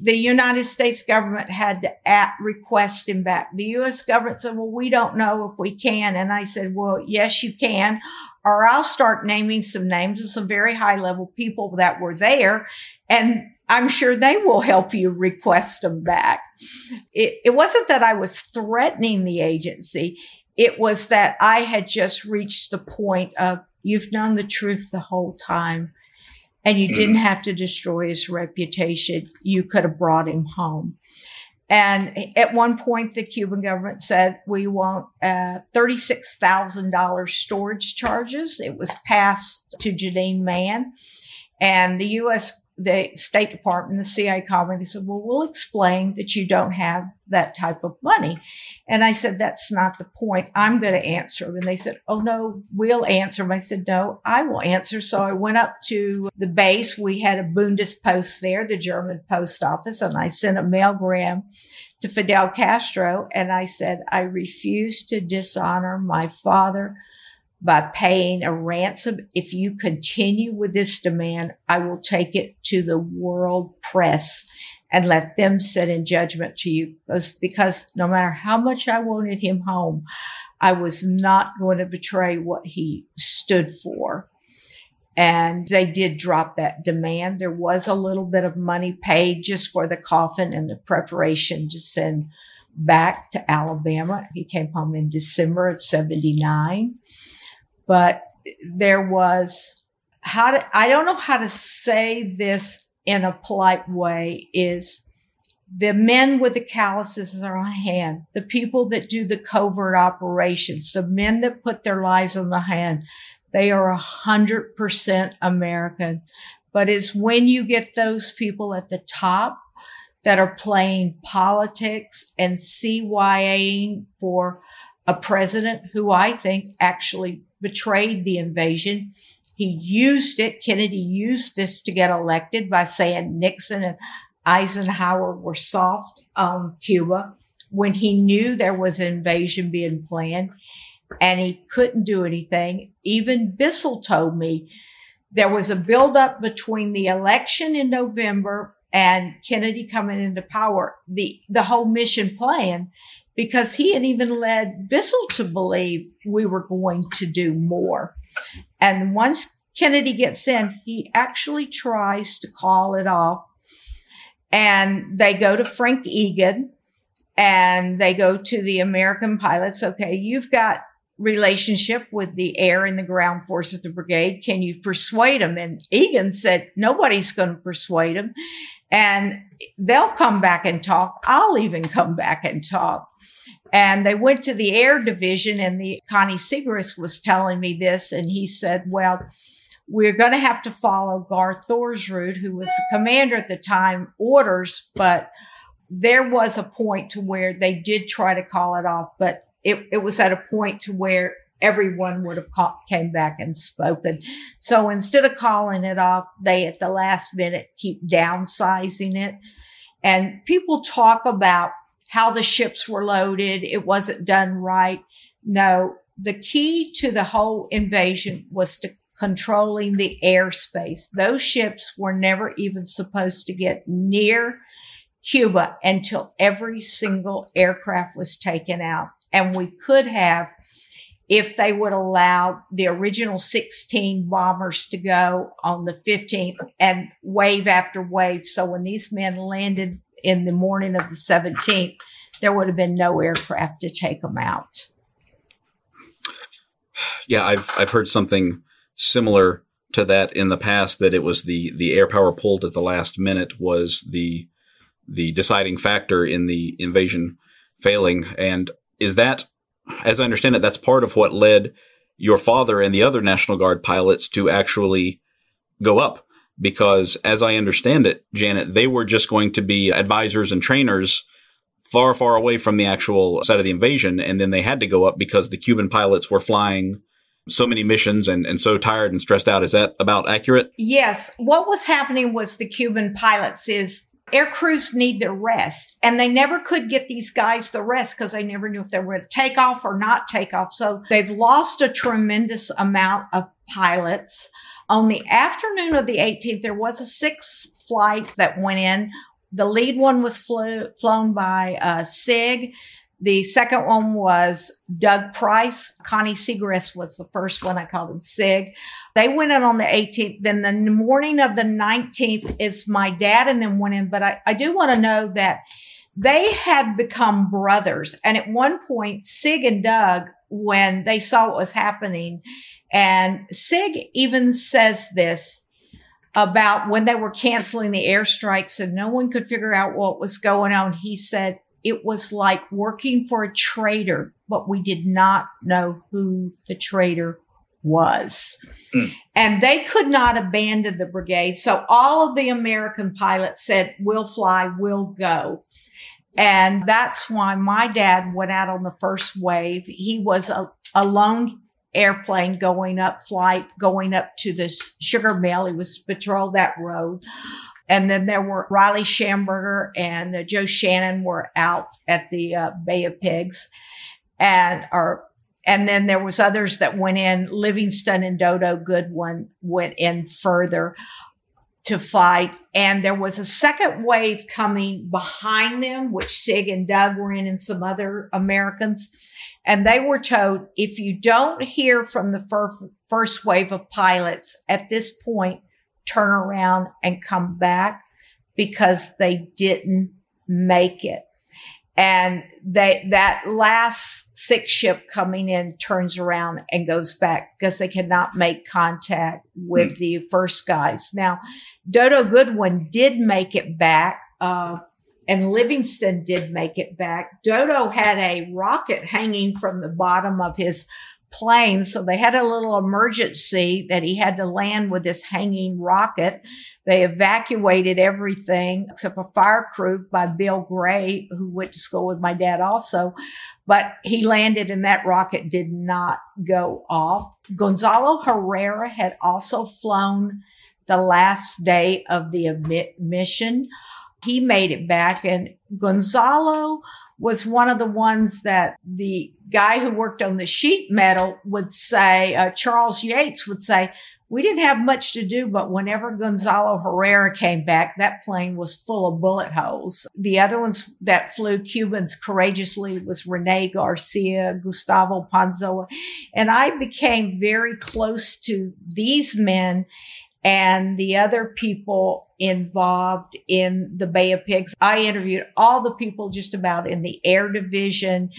The United States government had to at request him back. The U.S. government said, well, we don't know if we can. And I said, well, yes, you can. Or I'll start naming some names of some very high level people that were there. And I'm sure they will help you request them back. It, it wasn't that I was threatening the agency. It was that I had just reached the point of you've known the truth the whole time and you mm didn't have to destroy his reputation. You could have brought him home. And at one point, the Cuban government said, we want uh, $36,000 storage charges. It was passed to Jeanine Mann. And the U.S the State Department, the CIA called me. They said, well, we'll explain that you don't have that type of money. And I said, that's not the point. I'm going to answer. And they said, oh, no, we'll answer. I said, no, I will answer. So I went up to the base. We had a Bundespost there, the German post office, and I sent a mailgram to Fidel Castro. And I said, I refuse to dishonor my father by paying a ransom. If you continue with this demand, I will take it to the world press and let them sit in judgment to you. Because no matter how much I wanted him home, I was not going to betray what he stood for. And they did drop that demand. There was a little bit of money paid just for the coffin and the preparation to send back to Alabama. He came home in December of 79 but there was how to, I don't know how to say this in a polite way is the men with the calluses on their hand, the people that do the covert operations, the men that put their lives on the hand, they are a hundred percent American. But it's when you get those people at the top that are playing politics and CYAing for a president who I think actually betrayed the invasion. He used it. Kennedy used this to get elected by saying Nixon and Eisenhower were soft on Cuba when he knew there was an invasion being planned and he couldn't do anything. Even Bissell told me there was a buildup between the election in November and Kennedy coming into power, the, the whole mission plan because he had even led Bissell to believe we were going to do more. And once Kennedy gets in, he actually tries to call it off. And they go to Frank Egan and they go to the American pilots. Okay, you've got relationship with the air and the ground forces of the brigade. Can you persuade them? And Egan said, nobody's going to persuade them. And they'll come back and talk. I'll even come back and talk. And they went to the air division and the Connie Segrist was telling me this. And he said, well, we're going to have to follow Garth Thorsrud, who was the commander at the time, orders, but there was a point to where they did try to call it off, but it, it was at a point to where everyone would have call, came back and spoken. So instead of calling it off, they at the last minute keep downsizing it. And people talk about how the ships were loaded. It wasn't done right. No, the key to the whole invasion was to controlling the airspace. Those ships were never even supposed to get near Cuba until every single aircraft was taken out. And we could have, if they would allow the original 16 bombers to go on the 15th and wave after wave. So when these men landed in the morning of the 17th, there would have been no aircraft to take them out. Yeah, I've I've heard something similar to that in the past that it was the the air power pulled at the last minute was the the deciding factor in the invasion failing and is that as I understand it that's part of what led your father and the other National Guard pilots to actually go up because as I understand it, Janet, they were just going to be advisors and trainers far, far away from the actual site of the invasion. And then they had to go up because the Cuban pilots were flying so many missions and, and so tired and stressed out. Is that about accurate? Yes. What was happening was the Cuban pilots is air crews need to rest and they never could get these guys the rest because they never knew if they were to take off or not take off. So they've lost a tremendous amount of pilots. On the afternoon of the 18th, there was a sixth flight that went in. The lead one was flew, flown by uh, SIG. The second one was Doug Price. Connie Segrest was the first one. I called him Sig. They went in on the 18th. Then the morning of the 19th is my dad and then went in. But I, I do want to know that they had become brothers. And at one point, Sig and Doug, when they saw what was happening, and Sig even says this about when they were canceling the airstrikes and no one could figure out what was going on. He said, it was like working for a traitor, but we did not know who the traitor was. Mm. And they could not abandon the brigade. So all of the American pilots said, we'll fly, we'll go. And that's why my dad went out on the first wave. He was a, a lone airplane going up flight, going up to the sugar mill. He was patrol that road. And then there were Riley Shamburger and uh, Joe Shannon were out at the uh, Bay of Pigs, and or and then there was others that went in. Livingston and Dodo Goodwin went in further to fight, and there was a second wave coming behind them, which Sig and Doug were in, and some other Americans. And they were told, if you don't hear from the first, first wave of pilots at this point, turn around and come back because they didn't make it. And they, that last six ship coming in turns around and goes back because they cannot make contact with mm. the first guys. Now, Dodo Goodwin did make it back. Uh, and Livingston did make it back. Dodo had a rocket hanging from the bottom of his plane. So they had a little emergency that he had to land with this hanging rocket. They evacuated everything except a fire crew by Bill Gray, who went to school with my dad also. But he landed and that rocket did not go off. Gonzalo Herrera had also flown the last day of the mission. He made it back and Gonzalo was one of the ones that the guy who worked on the sheet metal would say, uh, Charles Yates would say, we didn't have much to do, but whenever Gonzalo Herrera came back, that plane was full of bullet holes. The other ones that flew Cubans courageously was Rene Garcia, Gustavo Ponzoa. And I became very close to these men and the other people involved in the Bay of Pigs. I interviewed all the people just about in the air division.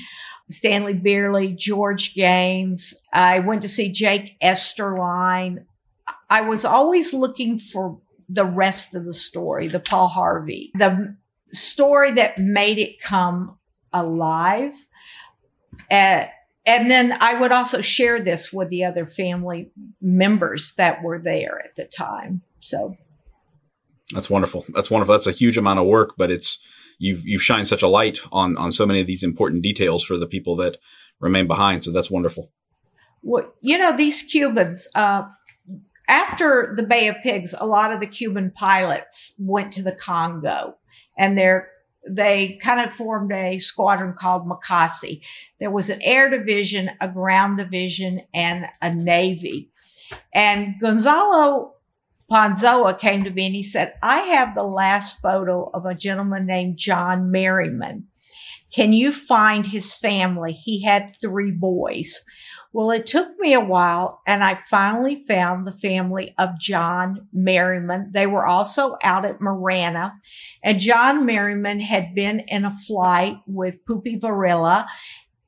Stanley Beerli, George Gaines. I went to see Jake Esterline. I was always looking for the rest of the story, the Paul Harvey, the story that made it come alive. Uh, and then I would also share this with the other family members that were there at the time. So that's wonderful. That's wonderful. That's a huge amount of work, but it's you've you've shined such a light on on so many of these important details for the people that remain behind. So that's wonderful. Well, you know these Cubans. Uh, after the Bay of Pigs, a lot of the Cuban pilots went to the Congo, and they're they kind of formed a squadron called Makasi. There was an air division, a ground division, and a navy. And Gonzalo Ponzoa came to me and he said, I have the last photo of a gentleman named John Merriman. Can you find his family? He had three boys. Well, it took me a while and I finally found the family of John Merriman. They were also out at Marana and John Merriman had been in a flight with Poopy Varilla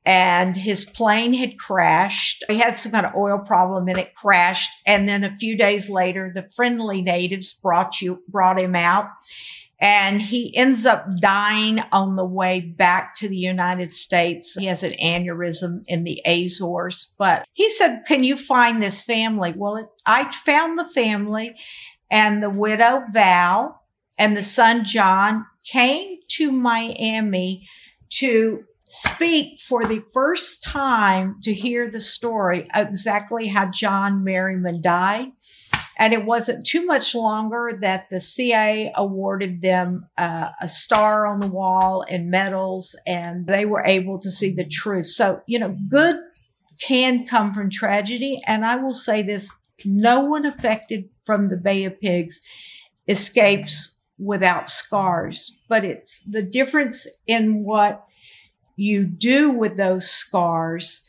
and his plane had crashed. He had some kind of oil problem and it crashed. And then a few days later, the friendly natives brought you, brought him out and he ends up dying on the way back to the United States. He has an aneurysm in the Azores, but he said, can you find this family? Well, it, I found the family and the widow Val and the son John came to Miami to speak for the first time to hear the story exactly how John Merriman died. And it wasn't too much longer that the CIA awarded them uh, a star on the wall and medals, and they were able to see the truth. So, you know, good can come from tragedy. And I will say this no one affected from the Bay of Pigs escapes without scars, but it's the difference in what you do with those scars.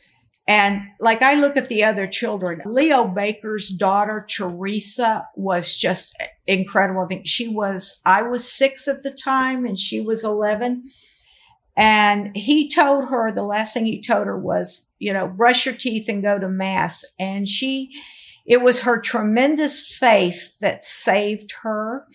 And like I look at the other children, Leo Baker's daughter, Teresa, was just incredible. I think she was, I was six at the time and she was 11. And he told her, the last thing he told her was, you know, brush your teeth and go to mass. And she, it was her tremendous faith that saved her.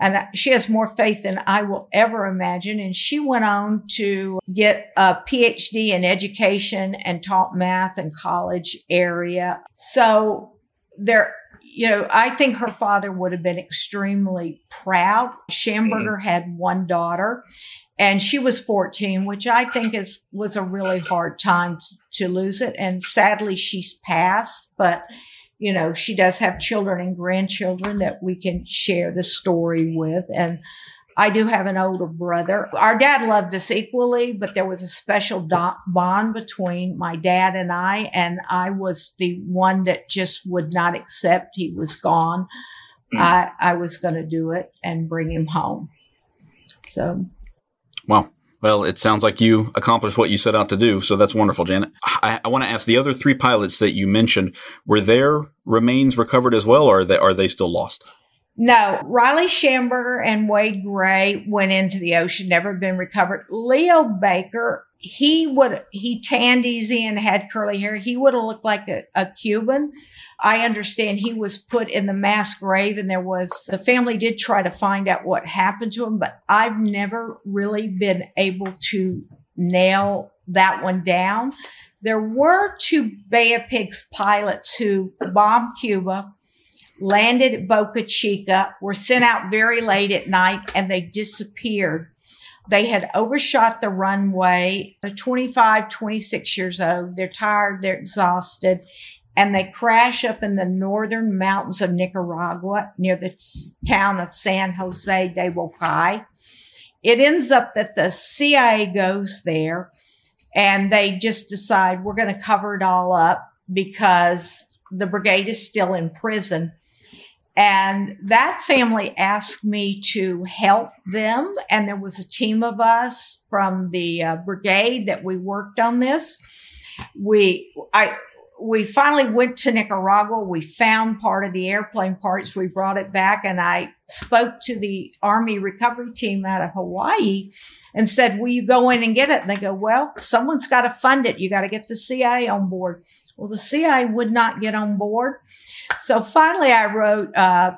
And she has more faith than I will ever imagine. And she went on to get a PhD in education and taught math in college area. So there, you know, I think her father would have been extremely proud. Shamburger mm-hmm. had one daughter and she was 14, which I think is, was a really hard time to, to lose it. And sadly she's passed, but you know, she does have children and grandchildren that we can share the story with. And I do have an older brother. Our dad loved us equally, but there was a special do- bond between my dad and I, and I was the one that just would not accept he was gone. Mm. I, I was going to do it and bring him home. So. Wow. Well, it sounds like you accomplished what you set out to do. So that's wonderful, Janet. I, I want to ask the other three pilots that you mentioned, were their remains recovered as well, or are they, are they still lost? No, Riley Shamburger and Wade Gray went into the ocean, never been recovered. Leo Baker, he would, he tanned easy and had curly hair. He would have looked like a, a Cuban. I understand he was put in the mass grave and there was, the family did try to find out what happened to him, but I've never really been able to nail that one down. There were two Bay of Pigs pilots who bombed Cuba, landed at Boca Chica, were sent out very late at night, and they disappeared. They had overshot the runway. They're 25, 26 years old. They're tired. They're exhausted and they crash up in the northern mountains of Nicaragua near the town of San Jose de Bocay. It ends up that the CIA goes there and they just decide we're going to cover it all up because the brigade is still in prison. And that family asked me to help them. And there was a team of us from the uh, brigade that we worked on this. We, I, we finally went to Nicaragua. We found part of the airplane parts. We brought it back and I spoke to the Army recovery team out of Hawaii and said, will you go in and get it? And they go, well, someone's got to fund it. You got to get the CIA on board. Well, the CIA would not get on board. So finally, I wrote uh,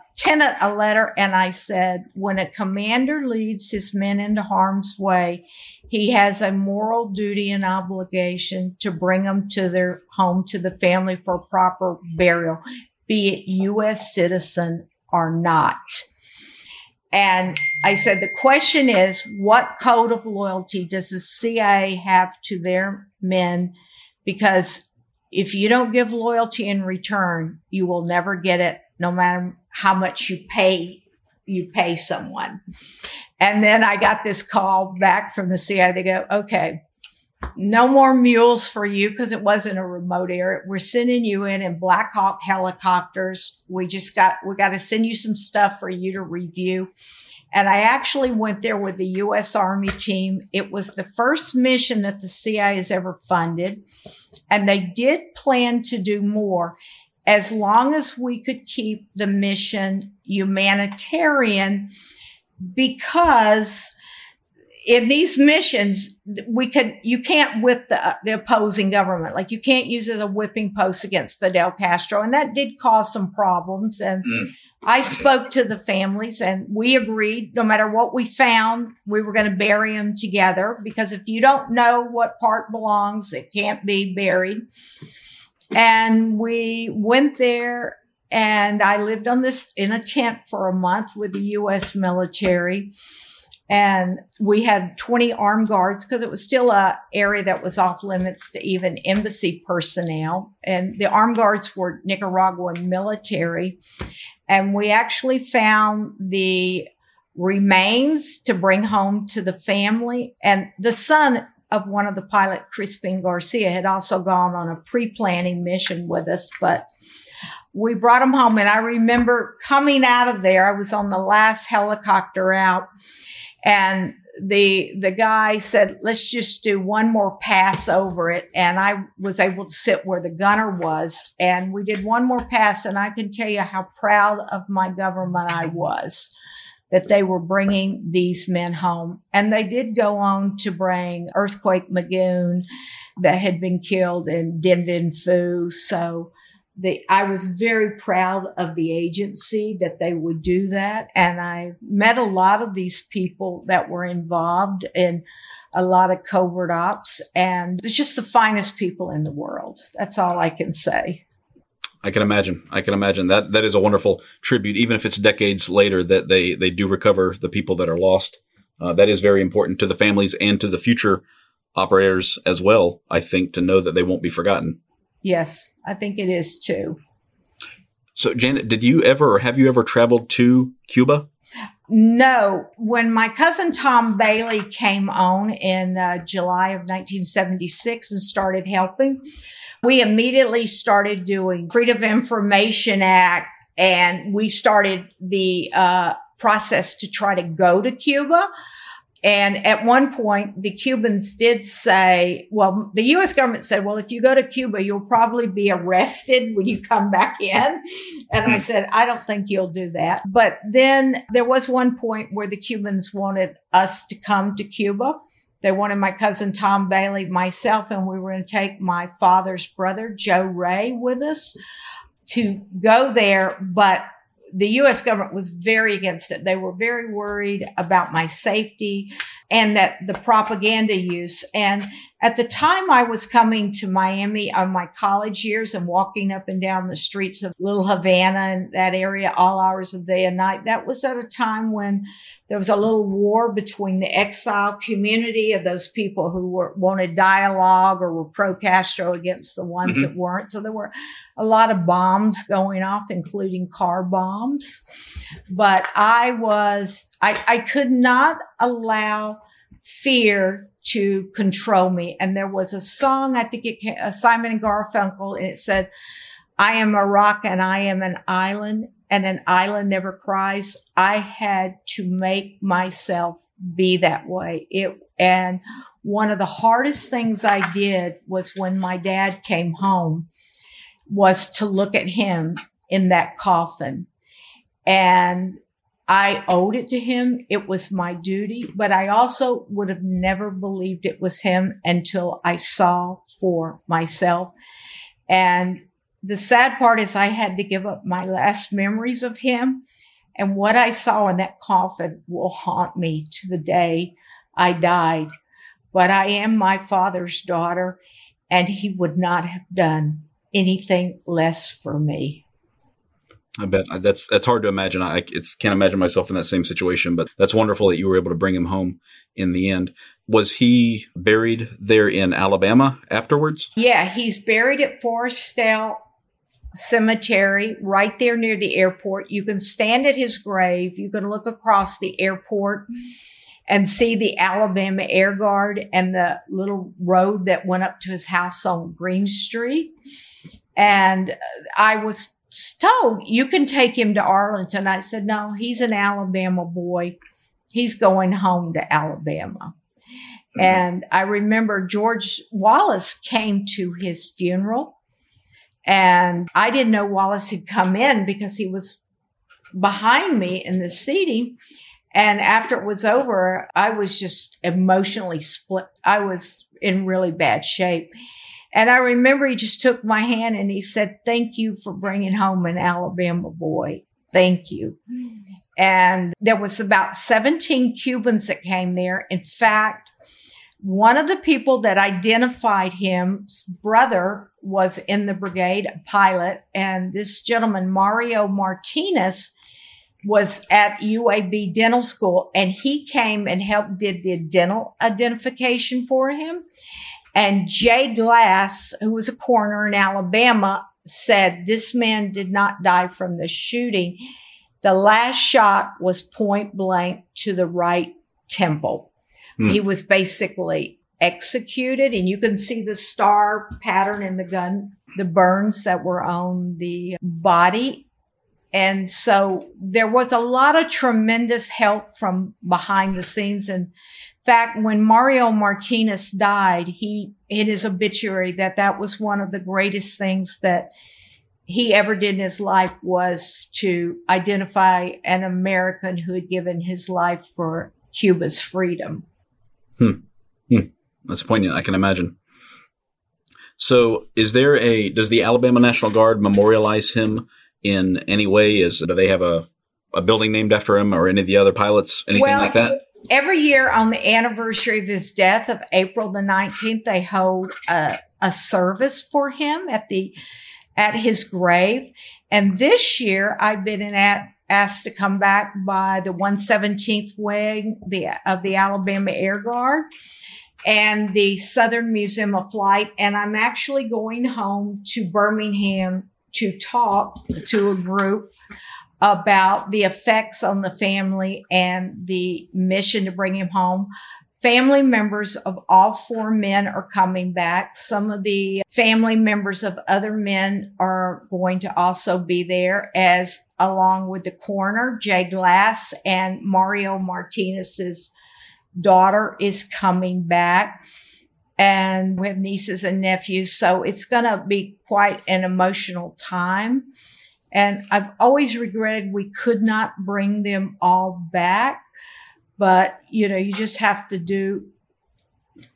a letter and I said, when a commander leads his men into harm's way, he has a moral duty and obligation to bring them to their home, to the family for proper burial, be it U.S. citizen or not. And I said, the question is, what code of loyalty does the CIA have to their men? Because if you don't give loyalty in return, you will never get it, no matter how much you pay, you pay someone. And then I got this call back from the CIA. They go, okay, no more mules for you because it wasn't a remote area. We're sending you in in Black Hawk helicopters. We just got, we got to send you some stuff for you to review. And I actually went there with the U.S. Army team. It was the first mission that the CIA has ever funded. And they did plan to do more as long as we could keep the mission humanitarian because in these missions, we could, you can't whip the, the opposing government. Like you can't use it as a whipping post against Fidel Castro. And that did cause some problems. And mm. I spoke to the families and we agreed no matter what we found, we were going to bury them together because if you don't know what part belongs, it can't be buried. And we went there and I lived on this in a tent for a month with the U.S. military. and we had 20 armed guards because it was still a area that was off limits to even embassy personnel and the armed guards were nicaraguan military and we actually found the remains to bring home to the family. And the son of one of the pilot crispin garcia had also gone on a pre-planning mission with us but we brought him home. And i remember coming out of there i was on the last helicopter out and the the guy said let's just do one more pass over it. And i was able to sit where the gunner was and we did one more pass and i can tell you how proud of my government i was that they were bringing these men home. And they did go on to bring earthquake McGoon that had been killed in Dien Bien Phu so the, I was very proud of the agency that they would do that. And I met a lot of these people that were involved in a lot of covert ops and they're just the finest people in the world. That's all I can say. I can imagine. I can imagine that that is a wonderful tribute, even if it's decades later that they, they do recover the people that are lost. Uh, that is very important to the families and to the future operators as well. I think to know that they won't be forgotten. Yes, I think it is too. So, Janet, did you ever or have you ever traveled to Cuba? No. When my cousin Tom Bailey came on in uh, July of 1976 and started helping, we immediately started doing Freedom of Information Act and we started the uh, process to try to go to Cuba. And at one point, the Cubans did say, well, the U.S. government said, well, if you go to Cuba, you'll probably be arrested when you come back in. And I hmm. said, I don't think you'll do that. But then there was one point where the Cubans wanted us to come to Cuba. They wanted my cousin Tom Bailey, myself, and we were going to take my father's brother, Joe Ray, with us to go there. But the US government was very against it. They were very worried about my safety and that the propaganda use. And at the time I was coming to Miami on my college years and walking up and down the streets of Little Havana and that area all hours of day and night, that was at a time when there was a little war between the exile community of those people who were, wanted dialogue or were pro Castro against the ones mm-hmm. that weren't. So there were a lot of bombs going off, including car bombs. But I was, I, I could not allow fear to control me. And there was a song, I think it came, uh, Simon and Garfunkel, and it said, I am a rock and I am an island and an island never cries. I had to make myself be that way. It, and one of the hardest things I did was when my dad came home was to look at him in that coffin. And I owed it to him. It was my duty, but I also would have never believed it was him until I saw for myself. And the sad part is I had to give up my last memories of him. And what I saw in that coffin will haunt me to the day I died. But I am my father's daughter, and he would not have done anything less for me. I bet that's that's hard to imagine. I can't imagine myself in that same situation, but that's wonderful that you were able to bring him home in the end. Was he buried there in Alabama afterwards? Yeah, he's buried at Forestdale Cemetery right there near the airport. You can stand at his grave. You can look across the airport and see the Alabama Air Guard and the little road that went up to his house on Green Street. And I was told, you can take him to Arlington. I said, no, he's an Alabama boy. He's going home to Alabama. Mm-hmm. And I remember George Wallace came to his funeral and I didn't know Wallace had come in because he was behind me in the seating. And after it was over, I was just emotionally split. I was in really bad shape. And I remember he just took my hand and he said, thank you for bringing home an Alabama boy. Thank you. Hmm. And there was about 17 Cubans that came there. In fact, one of the people that identified him's brother was in the brigade, a pilot. And this gentleman, Mario Martinez, was at UAB dental school and he came and helped did the dental identification for him. And Jay Glass, who was a coroner in Alabama, said this man did not die from the shooting. The last shot was point blank to the right temple. Hmm. He was basically executed and you can see the star pattern in the gun, the burns that were on the body. And so there was a lot of tremendous help from behind the scenes. In fact, when Mario Martinez died, he, in his obituary, that that was one of the greatest things that he ever did in his life was to identify an American who had given his life for Cuba's freedom. Hmm. hmm. That's poignant. I can imagine. So, is there a does the Alabama National Guard memorialize him in any way? Is do they have a a building named after him or any of the other pilots? Anything well, like that? Every year on the anniversary of his death of April the 19th, they hold a, a service for him at the at his grave. And this year I've been at, asked to come back by the 117th wing of the Alabama Air Guard and the Southern Museum of Flight. And I'm actually going home to Birmingham to talk to a group about the effects on the family and the mission to bring him home. Family members of all four men are coming back. Some of the family members of other men are going to also be there as along with the coroner, Jay Glass and Mario Martinez's daughter is coming back and we have nieces and nephews. So it's going to be quite an emotional time. And I've always regretted we could not bring them all back. But, you know, you just have to do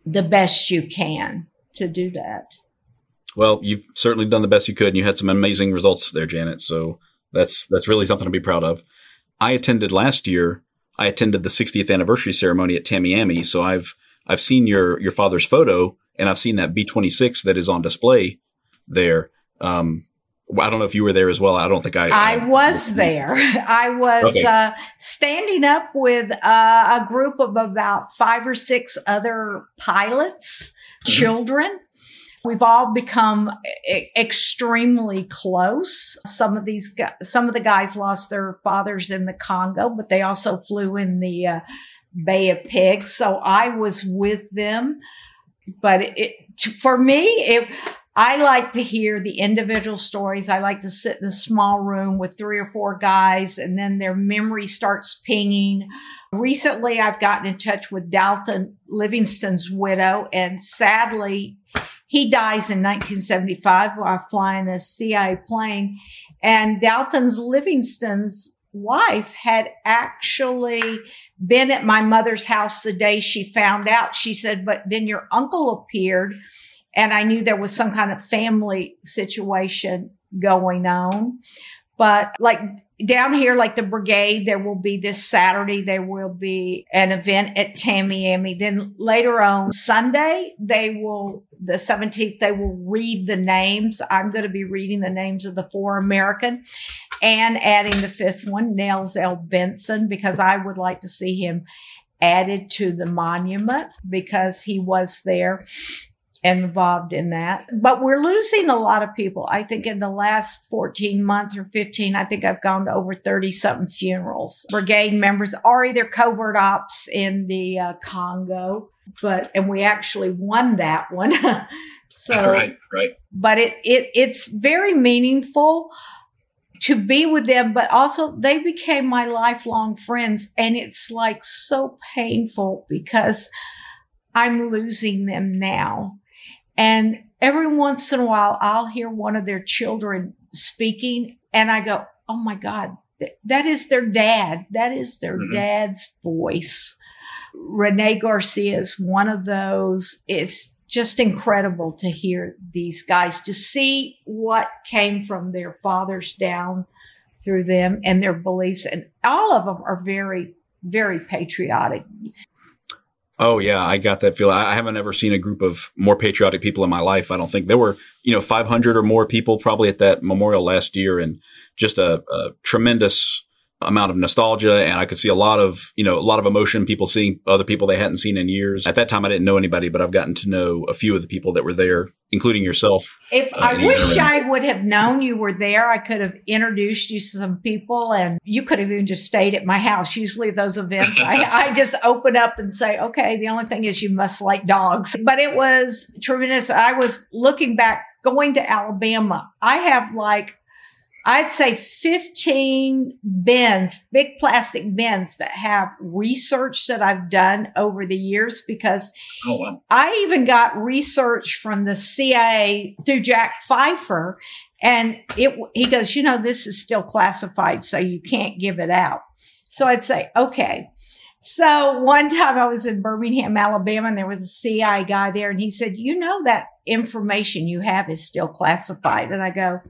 the best you can to do that. Well, you've certainly done the best you could and you had some amazing results there, Janet. So that's, that's really something to be proud of. I attended last year I attended the 60th anniversary ceremony at Tamiami, so I've I've seen your your father's photo and I've seen that B26 that is on display there. Um, I don't know if you were there as well. I don't think I. I, I was there. I was okay. uh, standing up with uh, a group of about five or six other pilots, mm-hmm. children, We've all become extremely close. Some of these, some of the guys lost their fathers in the Congo, but they also flew in the uh, Bay of Pigs. So I was with them. But it, for me, it, I like to hear the individual stories. I like to sit in a small room with three or four guys and then their memory starts pinging. Recently, I've gotten in touch with Dalton Livingston's widow and sadly, he dies in 1975 while flying a CIA plane. And Dalton's Livingston's wife had actually been at my mother's house the day she found out. She said, but then your uncle appeared and I knew there was some kind of family situation going on. But like down here, like the brigade, there will be this Saturday, there will be an event at Tamiami. Then later on Sunday, they will, the 17th, they will read the names. I'm going to be reading the names of the four American and adding the fifth one, Nels L. Benson, because I would like to see him added to the monument because he was there involved in that. But we're losing a lot of people. I think in the last 14 months or 15, I think I've gone to over 30 something funerals. Brigade members are either covert ops in the uh, Congo, but, and we actually won that one. so, right, right. But it, it, it's very meaningful to be with them, but also they became my lifelong friends. And it's like so painful because I'm losing them now. And every once in a while, I'll hear one of their children speaking and I go, Oh my God, that is their dad. That is their mm-hmm. dad's voice. Rene Garcia is one of those. It's just incredible to hear these guys, to see what came from their fathers down through them and their beliefs. And all of them are very, very patriotic. Oh yeah, I got that feel. I haven't ever seen a group of more patriotic people in my life. I don't think there were, you know, 500 or more people probably at that memorial last year, and just a, a tremendous amount of nostalgia and I could see a lot of, you know, a lot of emotion, people seeing other people they hadn't seen in years. At that time, I didn't know anybody, but I've gotten to know a few of the people that were there, including yourself. If uh, I wish I would have known you were there, I could have introduced you to some people and you could have even just stayed at my house. Usually those events, I, I just open up and say, okay, the only thing is you must like dogs. But it was tremendous. I was looking back going to Alabama. I have like I'd say 15 bins, big plastic bins that have research that I've done over the years because oh, wow. I even got research from the CIA through Jack Pfeiffer. And it, he goes, you know, this is still classified, so you can't give it out. So I'd say, okay. So one time I was in Birmingham, Alabama, and there was a CIA guy there, and he said, you know, that information you have is still classified. And I go,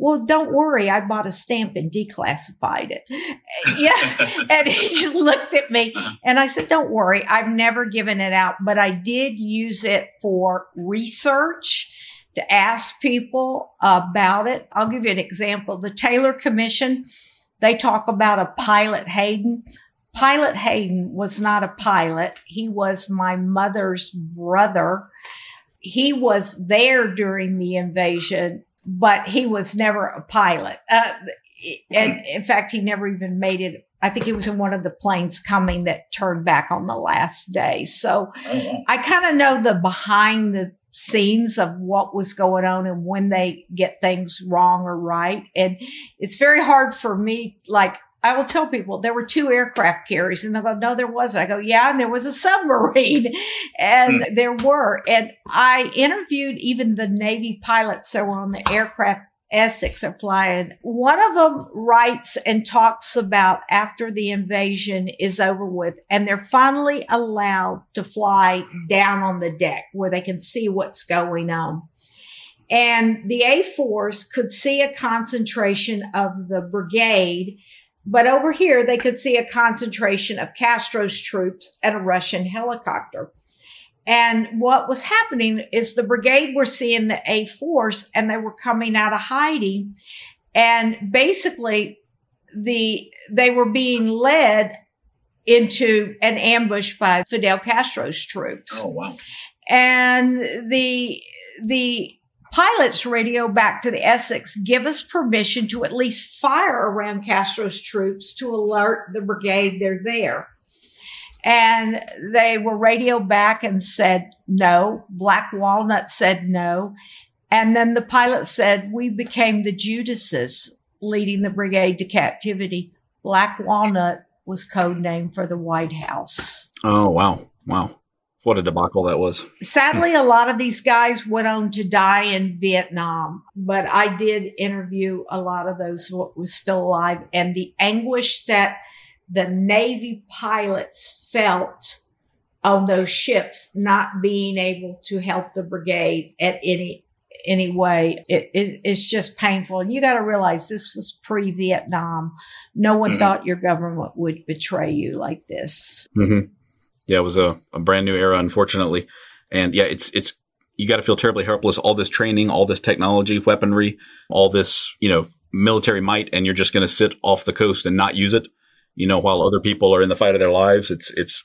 well, don't worry. I bought a stamp and declassified it. yeah. and he just looked at me uh-huh. and I said, don't worry. I've never given it out, but I did use it for research to ask people about it. I'll give you an example. The Taylor Commission, they talk about a pilot Hayden. Pilot Hayden was not a pilot. He was my mother's brother. He was there during the invasion but he was never a pilot. Uh, and in fact, he never even made it. I think he was in one of the planes coming that turned back on the last day. So oh, I kind of know the behind the scenes of what was going on and when they get things wrong or right. And it's very hard for me, like I will tell people there were two aircraft carriers and they'll go, no, there wasn't. I go, yeah, and there was a submarine and mm. there were. And I interviewed even the Navy pilots that were on the aircraft Essex are flying. One of them writes and talks about after the invasion is over with and they're finally allowed to fly down on the deck where they can see what's going on. And the A4s could see a concentration of the brigade but over here, they could see a concentration of Castro's troops and a Russian helicopter. And what was happening is the brigade were seeing the A force and they were coming out of hiding. And basically, the, they were being led into an ambush by Fidel Castro's troops. Oh, wow. And the, the Pilots radio back to the Essex give us permission to at least fire around Castro's troops to alert the brigade they're there. And they were radioed back and said no. Black Walnut said no. And then the pilot said, we became the Judases leading the brigade to captivity. Black Walnut was code name for the White House. Oh, wow. Wow. What a debacle that was. Sadly, a lot of these guys went on to die in Vietnam, but I did interview a lot of those who was still alive and the anguish that the Navy pilots felt on those ships not being able to help the brigade at any any way it, it, it's just painful and you got to realize this was pre-vietnam no one mm-hmm. thought your government would betray you like this mm-hmm yeah, it was a, a brand new era, unfortunately. And yeah, it's, it's, you got to feel terribly helpless. All this training, all this technology, weaponry, all this, you know, military might, and you're just going to sit off the coast and not use it, you know, while other people are in the fight of their lives. It's, it's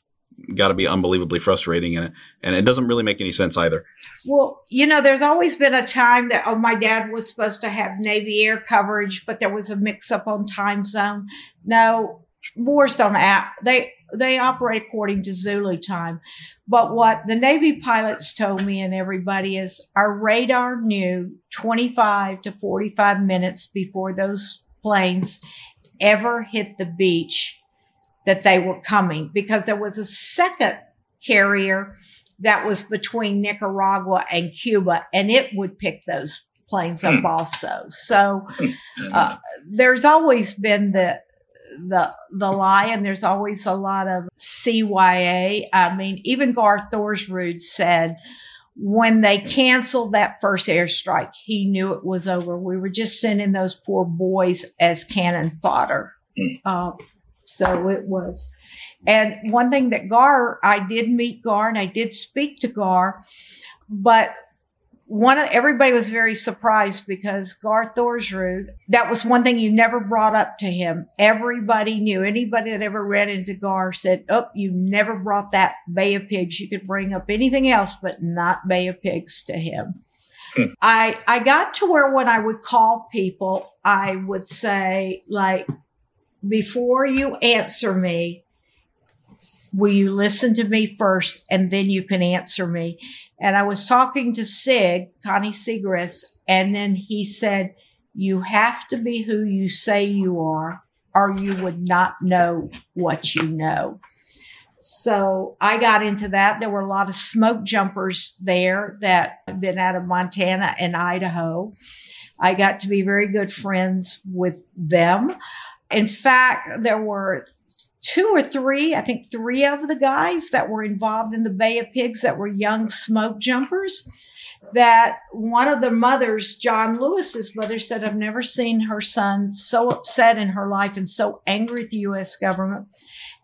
got to be unbelievably frustrating. And it, and it doesn't really make any sense either. Well, you know, there's always been a time that, oh, my dad was supposed to have Navy air coverage, but there was a mix up on time zone. No, wars don't act. They, they operate according to Zulu time. But what the Navy pilots told me and everybody is our radar knew 25 to 45 minutes before those planes ever hit the beach that they were coming because there was a second carrier that was between Nicaragua and Cuba and it would pick those planes up hmm. also. So hmm. uh, there's always been the the the lie, and there's always a lot of CYA. I mean, even Garth Thorsrud said when they canceled that first airstrike, he knew it was over. We were just sending those poor boys as cannon fodder. Uh, so it was. And one thing that Gar, I did meet Gar and I did speak to Gar, but one of everybody was very surprised because Garth Thorsrud, that was one thing you never brought up to him. Everybody knew. Anybody that ever ran into Garth said, Oh, you never brought that Bay of Pigs. You could bring up anything else, but not Bay of Pigs to him. Hmm. I I got to where when I would call people, I would say, like, before you answer me, will you listen to me first and then you can answer me? And I was talking to Sig, Connie Seigrist, and then he said, you have to be who you say you are or you would not know what you know. So I got into that. There were a lot of smoke jumpers there that had been out of Montana and Idaho. I got to be very good friends with them. In fact, there were two or three, I think three of the guys that were involved in the Bay of Pigs that were young smoke jumpers. That one of the mothers, John Lewis's mother, said, I've never seen her son so upset in her life and so angry at the U.S. government.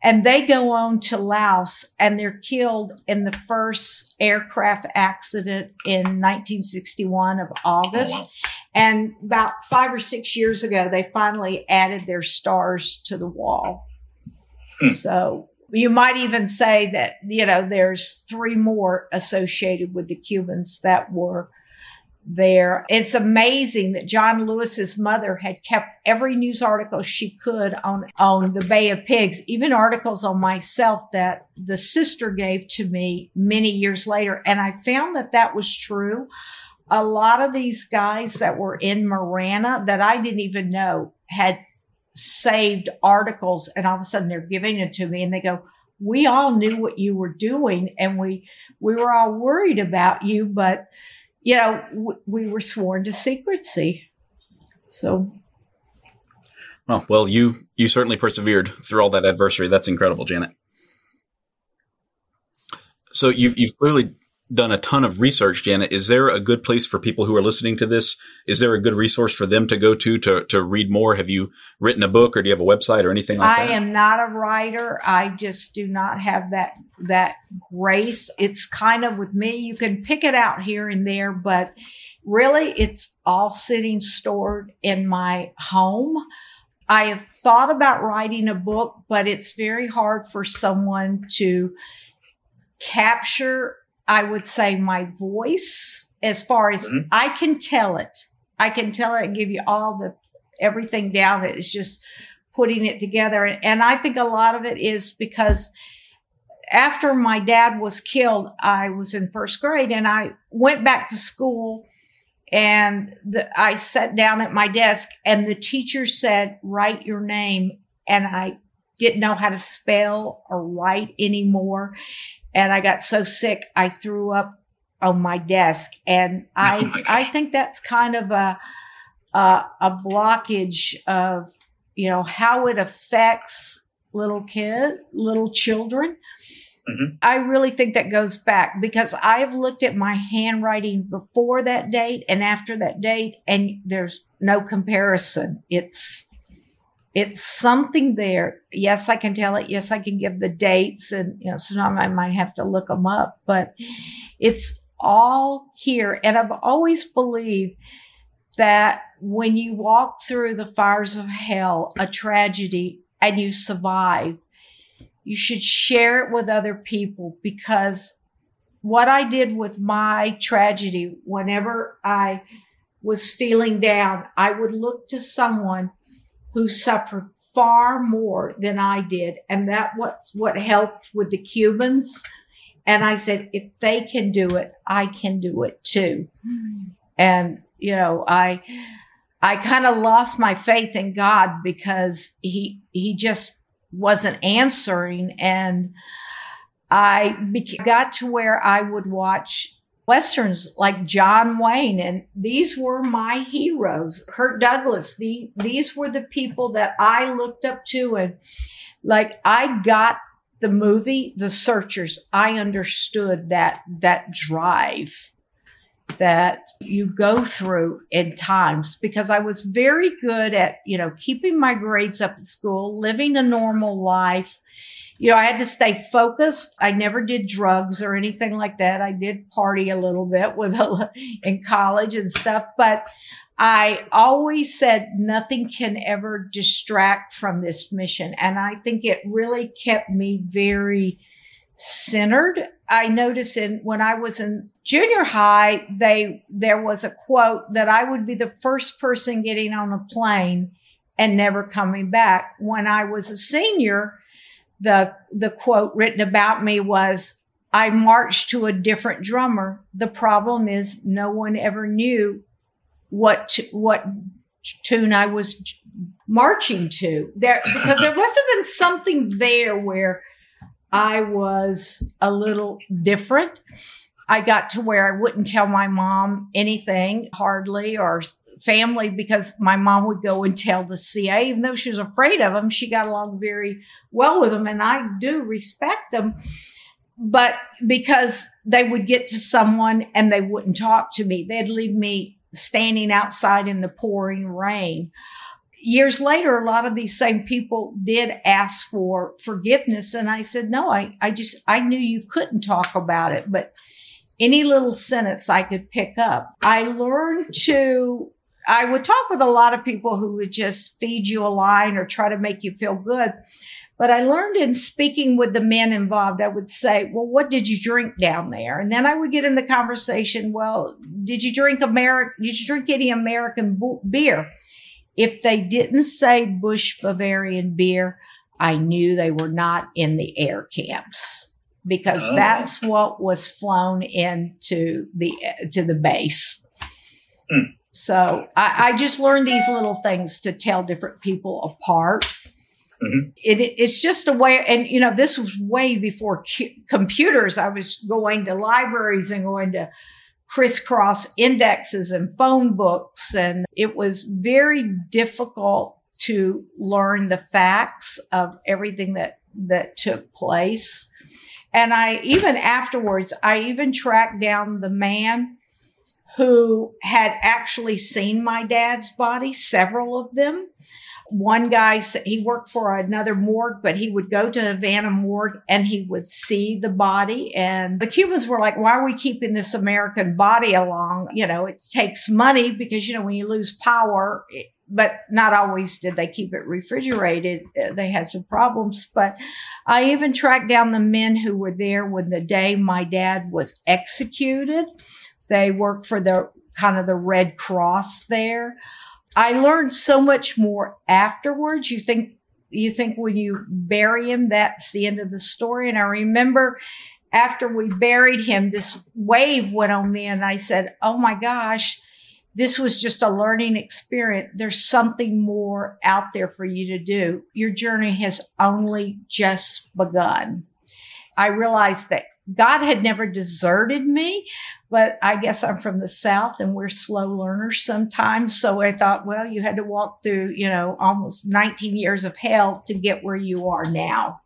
And they go on to Laos and they're killed in the first aircraft accident in 1961 of August. Oh, wow. And about five or six years ago, they finally added their stars to the wall. Hmm. So you might even say that, you know, there's three more associated with the Cubans that were there. It's amazing that John Lewis's mother had kept every news article she could on, on the Bay of Pigs, even articles on myself that the sister gave to me many years later. And I found that that was true. A lot of these guys that were in Marana that I didn't even know had saved articles and all of a sudden they're giving it to me and they go, we all knew what you were doing and we, we were all worried about you, but you know, w- we were sworn to secrecy. So. Well, well, you, you certainly persevered through all that adversity. That's incredible, Janet. So you've, you've clearly done a ton of research, Janet. Is there a good place for people who are listening to this? Is there a good resource for them to go to to, to read more? Have you written a book or do you have a website or anything like I that? I am not a writer. I just do not have that that grace. It's kind of with me. You can pick it out here and there, but really it's all sitting stored in my home. I have thought about writing a book, but it's very hard for someone to capture I would say my voice as far as mm-hmm. I can tell it. I can tell it and give you all the everything down. It's just putting it together. And I think a lot of it is because after my dad was killed, I was in first grade and I went back to school and the, I sat down at my desk and the teacher said, write your name. And I didn't know how to spell or write anymore and I got so sick I threw up on my desk. And I oh I think that's kind of a, a a blockage of you know how it affects little kid little children. Mm-hmm. I really think that goes back because I've looked at my handwriting before that date and after that date, and there's no comparison. It's it's something there. Yes, I can tell it. Yes, I can give the dates and, you know, sometimes I might have to look them up, but it's all here. And I've always believed that when you walk through the fires of hell, a tragedy, and you survive, you should share it with other people because what I did with my tragedy, whenever I was feeling down, I would look to someone who suffered far more than I did. And that was what helped with the Cubans. And I said, if they can do it, I can do it too. And, you know, I, I kind of lost my faith in God because he, he just wasn't answering. And I got to where I would watch westerns like John Wayne, and these were my heroes. Kirk Douglas, the, these were the people that I looked up to, and like I got the movie The Searchers. I understood that that drive that you go through in times because I was very good at, you know, keeping my grades up at school, living a normal life, you know, I had to stay focused. I never did drugs or anything like that. I did party a little bit with a, in college and stuff, but I always said nothing can ever distract from this mission. And I think it really kept me very centered. I noticed in when I was in junior high, they there was a quote that I would be the first person getting on a plane and never coming back. When I was a senior, the the quote written about me was I marched to a different drummer. The problem is no one ever knew what what tune I was marching to there because there must have been something there where I was a little different. I got to where I wouldn't tell my mom anything hardly or family because my mom would go and tell the CA, even though she was afraid of them, she got along very well with them. And I do respect them. But because they would get to someone and they wouldn't talk to me, they'd leave me standing outside in the pouring rain years later, a lot of these same people did ask for forgiveness. And I said, no, I, I just, I knew you couldn't talk about it, but any little sentence I could pick up. I learned to, I would talk with a lot of people who would just feed you a line or try to make you feel good. But I learned in speaking with the men involved, I would say, well, what did you drink down there? And then I would get in the conversation, well, did you drink American, did you drink any American beer? If they didn't say Busch Bavarian beer, I knew they were not in the air camps because oh. that's what was flown into the to the base. Mm. So I, I, just learned these little things to tell different people apart. Mm-hmm. It, it's just a way, and you know, this was way before computers. I was going to libraries and going to crisscross indexes and phone books. And it was very difficult to learn the facts of everything that, that took place. And I even afterwards, I even tracked down the man who had actually seen my dad's body, several of them one guy he worked for another morgue, but he would go to the Havana morgue and he would see the body. And the Cubans were like, why are we keeping this American body along? You know, it takes money because, you know, when you lose power, it, but not always did they keep it refrigerated. Uh, they had some problems, but I even tracked down the men who were there when the day my dad was executed. They worked for the kind of the Red Cross there. I learned so much more afterwards. You think, you think when you bury him, that's the end of the story. And I remember after we buried him, this wave went on me and I said, Oh my gosh, this was just a learning experience. There's something more out there for you to do. Your journey has only just begun. I realized that God had never deserted me, but I guess I'm from the South and we're slow learners sometimes. So I thought, well, you had to walk through, you know, almost 19 years of hell to get where you are now.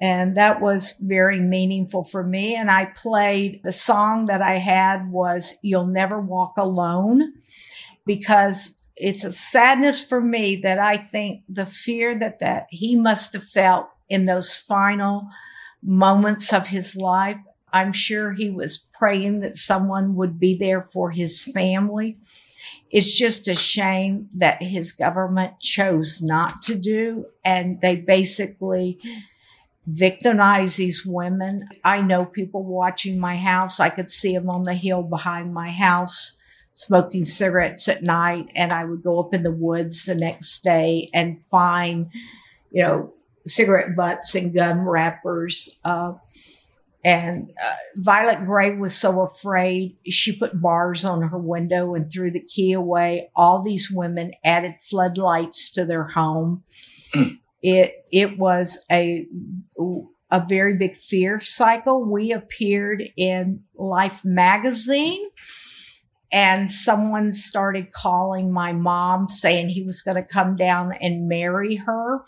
And that was very meaningful for me. And I played the song that I had was You'll Never Walk Alone because it's a sadness for me that I think the fear that, that he must have felt in those final moments of his life. I'm sure he was praying that someone would be there for his family. It's just a shame that his government chose not to do. And they basically victimize these women. I know people watching my house. I could see them on the hill behind my house smoking cigarettes at night. And I would go up in the woods the next day and find, you know, cigarette butts and gum wrappers. Uh, and uh, Violet Gray was so afraid, she put bars on her window and threw the key away. All these women added floodlights to their home. Mm. It it was a a very big fear cycle. We appeared in Life magazine and someone started calling my mom saying he was going to come down and marry her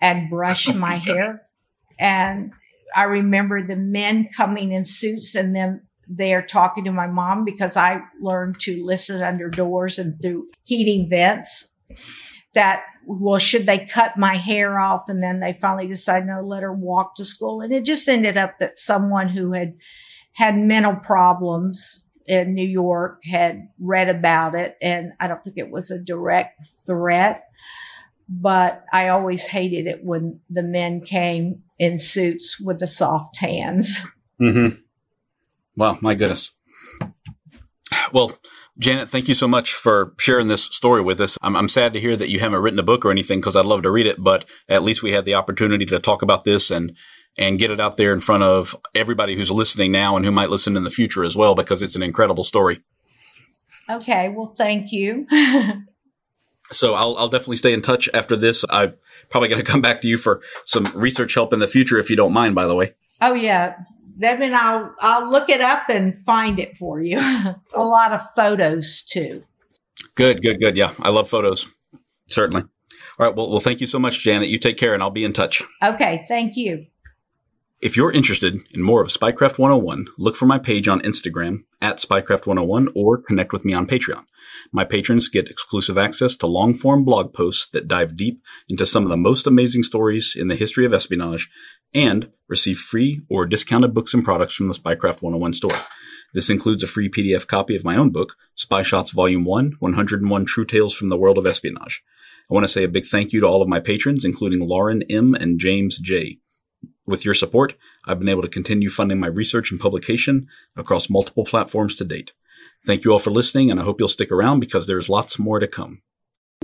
and brush my hair. And I remember the men coming in suits and them there talking to my mom because I learned to listen under doors and through heating vents. that well, should they cut my hair off? And then they finally decided, no, let her walk to school. And it just ended up that someone who had had mental problems in New York had read about it. And I don't think it was a direct threat, but I always hated it when the men came in suits with the soft hands. Mm-hmm. Wow, my goodness. Well, Janet, thank you so much for sharing this story with us. I'm, I'm sad to hear that you haven't written a book or anything because I'd love to read it, but at least we had the opportunity to talk about this and and get it out there in front of everybody who's listening now and who might listen in the future as well because it's an incredible story. Okay, well, thank you. so I'll, I'll definitely stay in touch after this. I'm probably going to come back to you for some research help in the future if you don't mind, by the way. Oh, yeah. Then I'll I'll look it up and find it for you. a lot of photos too. Good, good, good. Yeah, I love photos. Certainly. All right. Well, well, thank you so much, Janet. You take care, and I'll be in touch. Okay. Thank you. If you're interested in more of Spycraft 101, look for my page on Instagram at Spycraft 101 or connect with me on Patreon. My patrons get exclusive access to long form blog posts that dive deep into some of the most amazing stories in the history of espionage and receive free or discounted books and products from the Spycraft 101 store. This includes a free PDF copy of my own book, Spy Shots Volume 1 101 True Tales from the World of Espionage. I want to say a big thank you to all of my patrons, including Lauren M. and James J. With your support, I've been able to continue funding my research and publication across multiple platforms to date. Thank you all for listening, and I hope you'll stick around because there's lots more to come.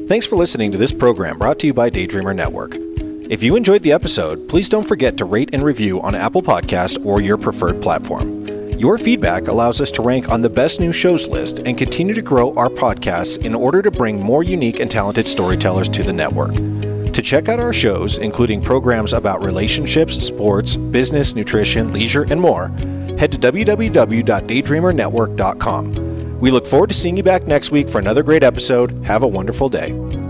Thanks for listening to this program brought to you by Daydreamer Network. If you enjoyed the episode, please don't forget to rate and review on Apple Podcast or your preferred platform. Your feedback allows us to rank on the best new shows list and continue to grow our podcasts in order to bring more unique and talented storytellers to the network. To check out our shows, including programs about relationships, sports, business, nutrition, leisure, and more, head to www.daydreamernetwork.com. We look forward to seeing you back next week for another great episode. Have a wonderful day.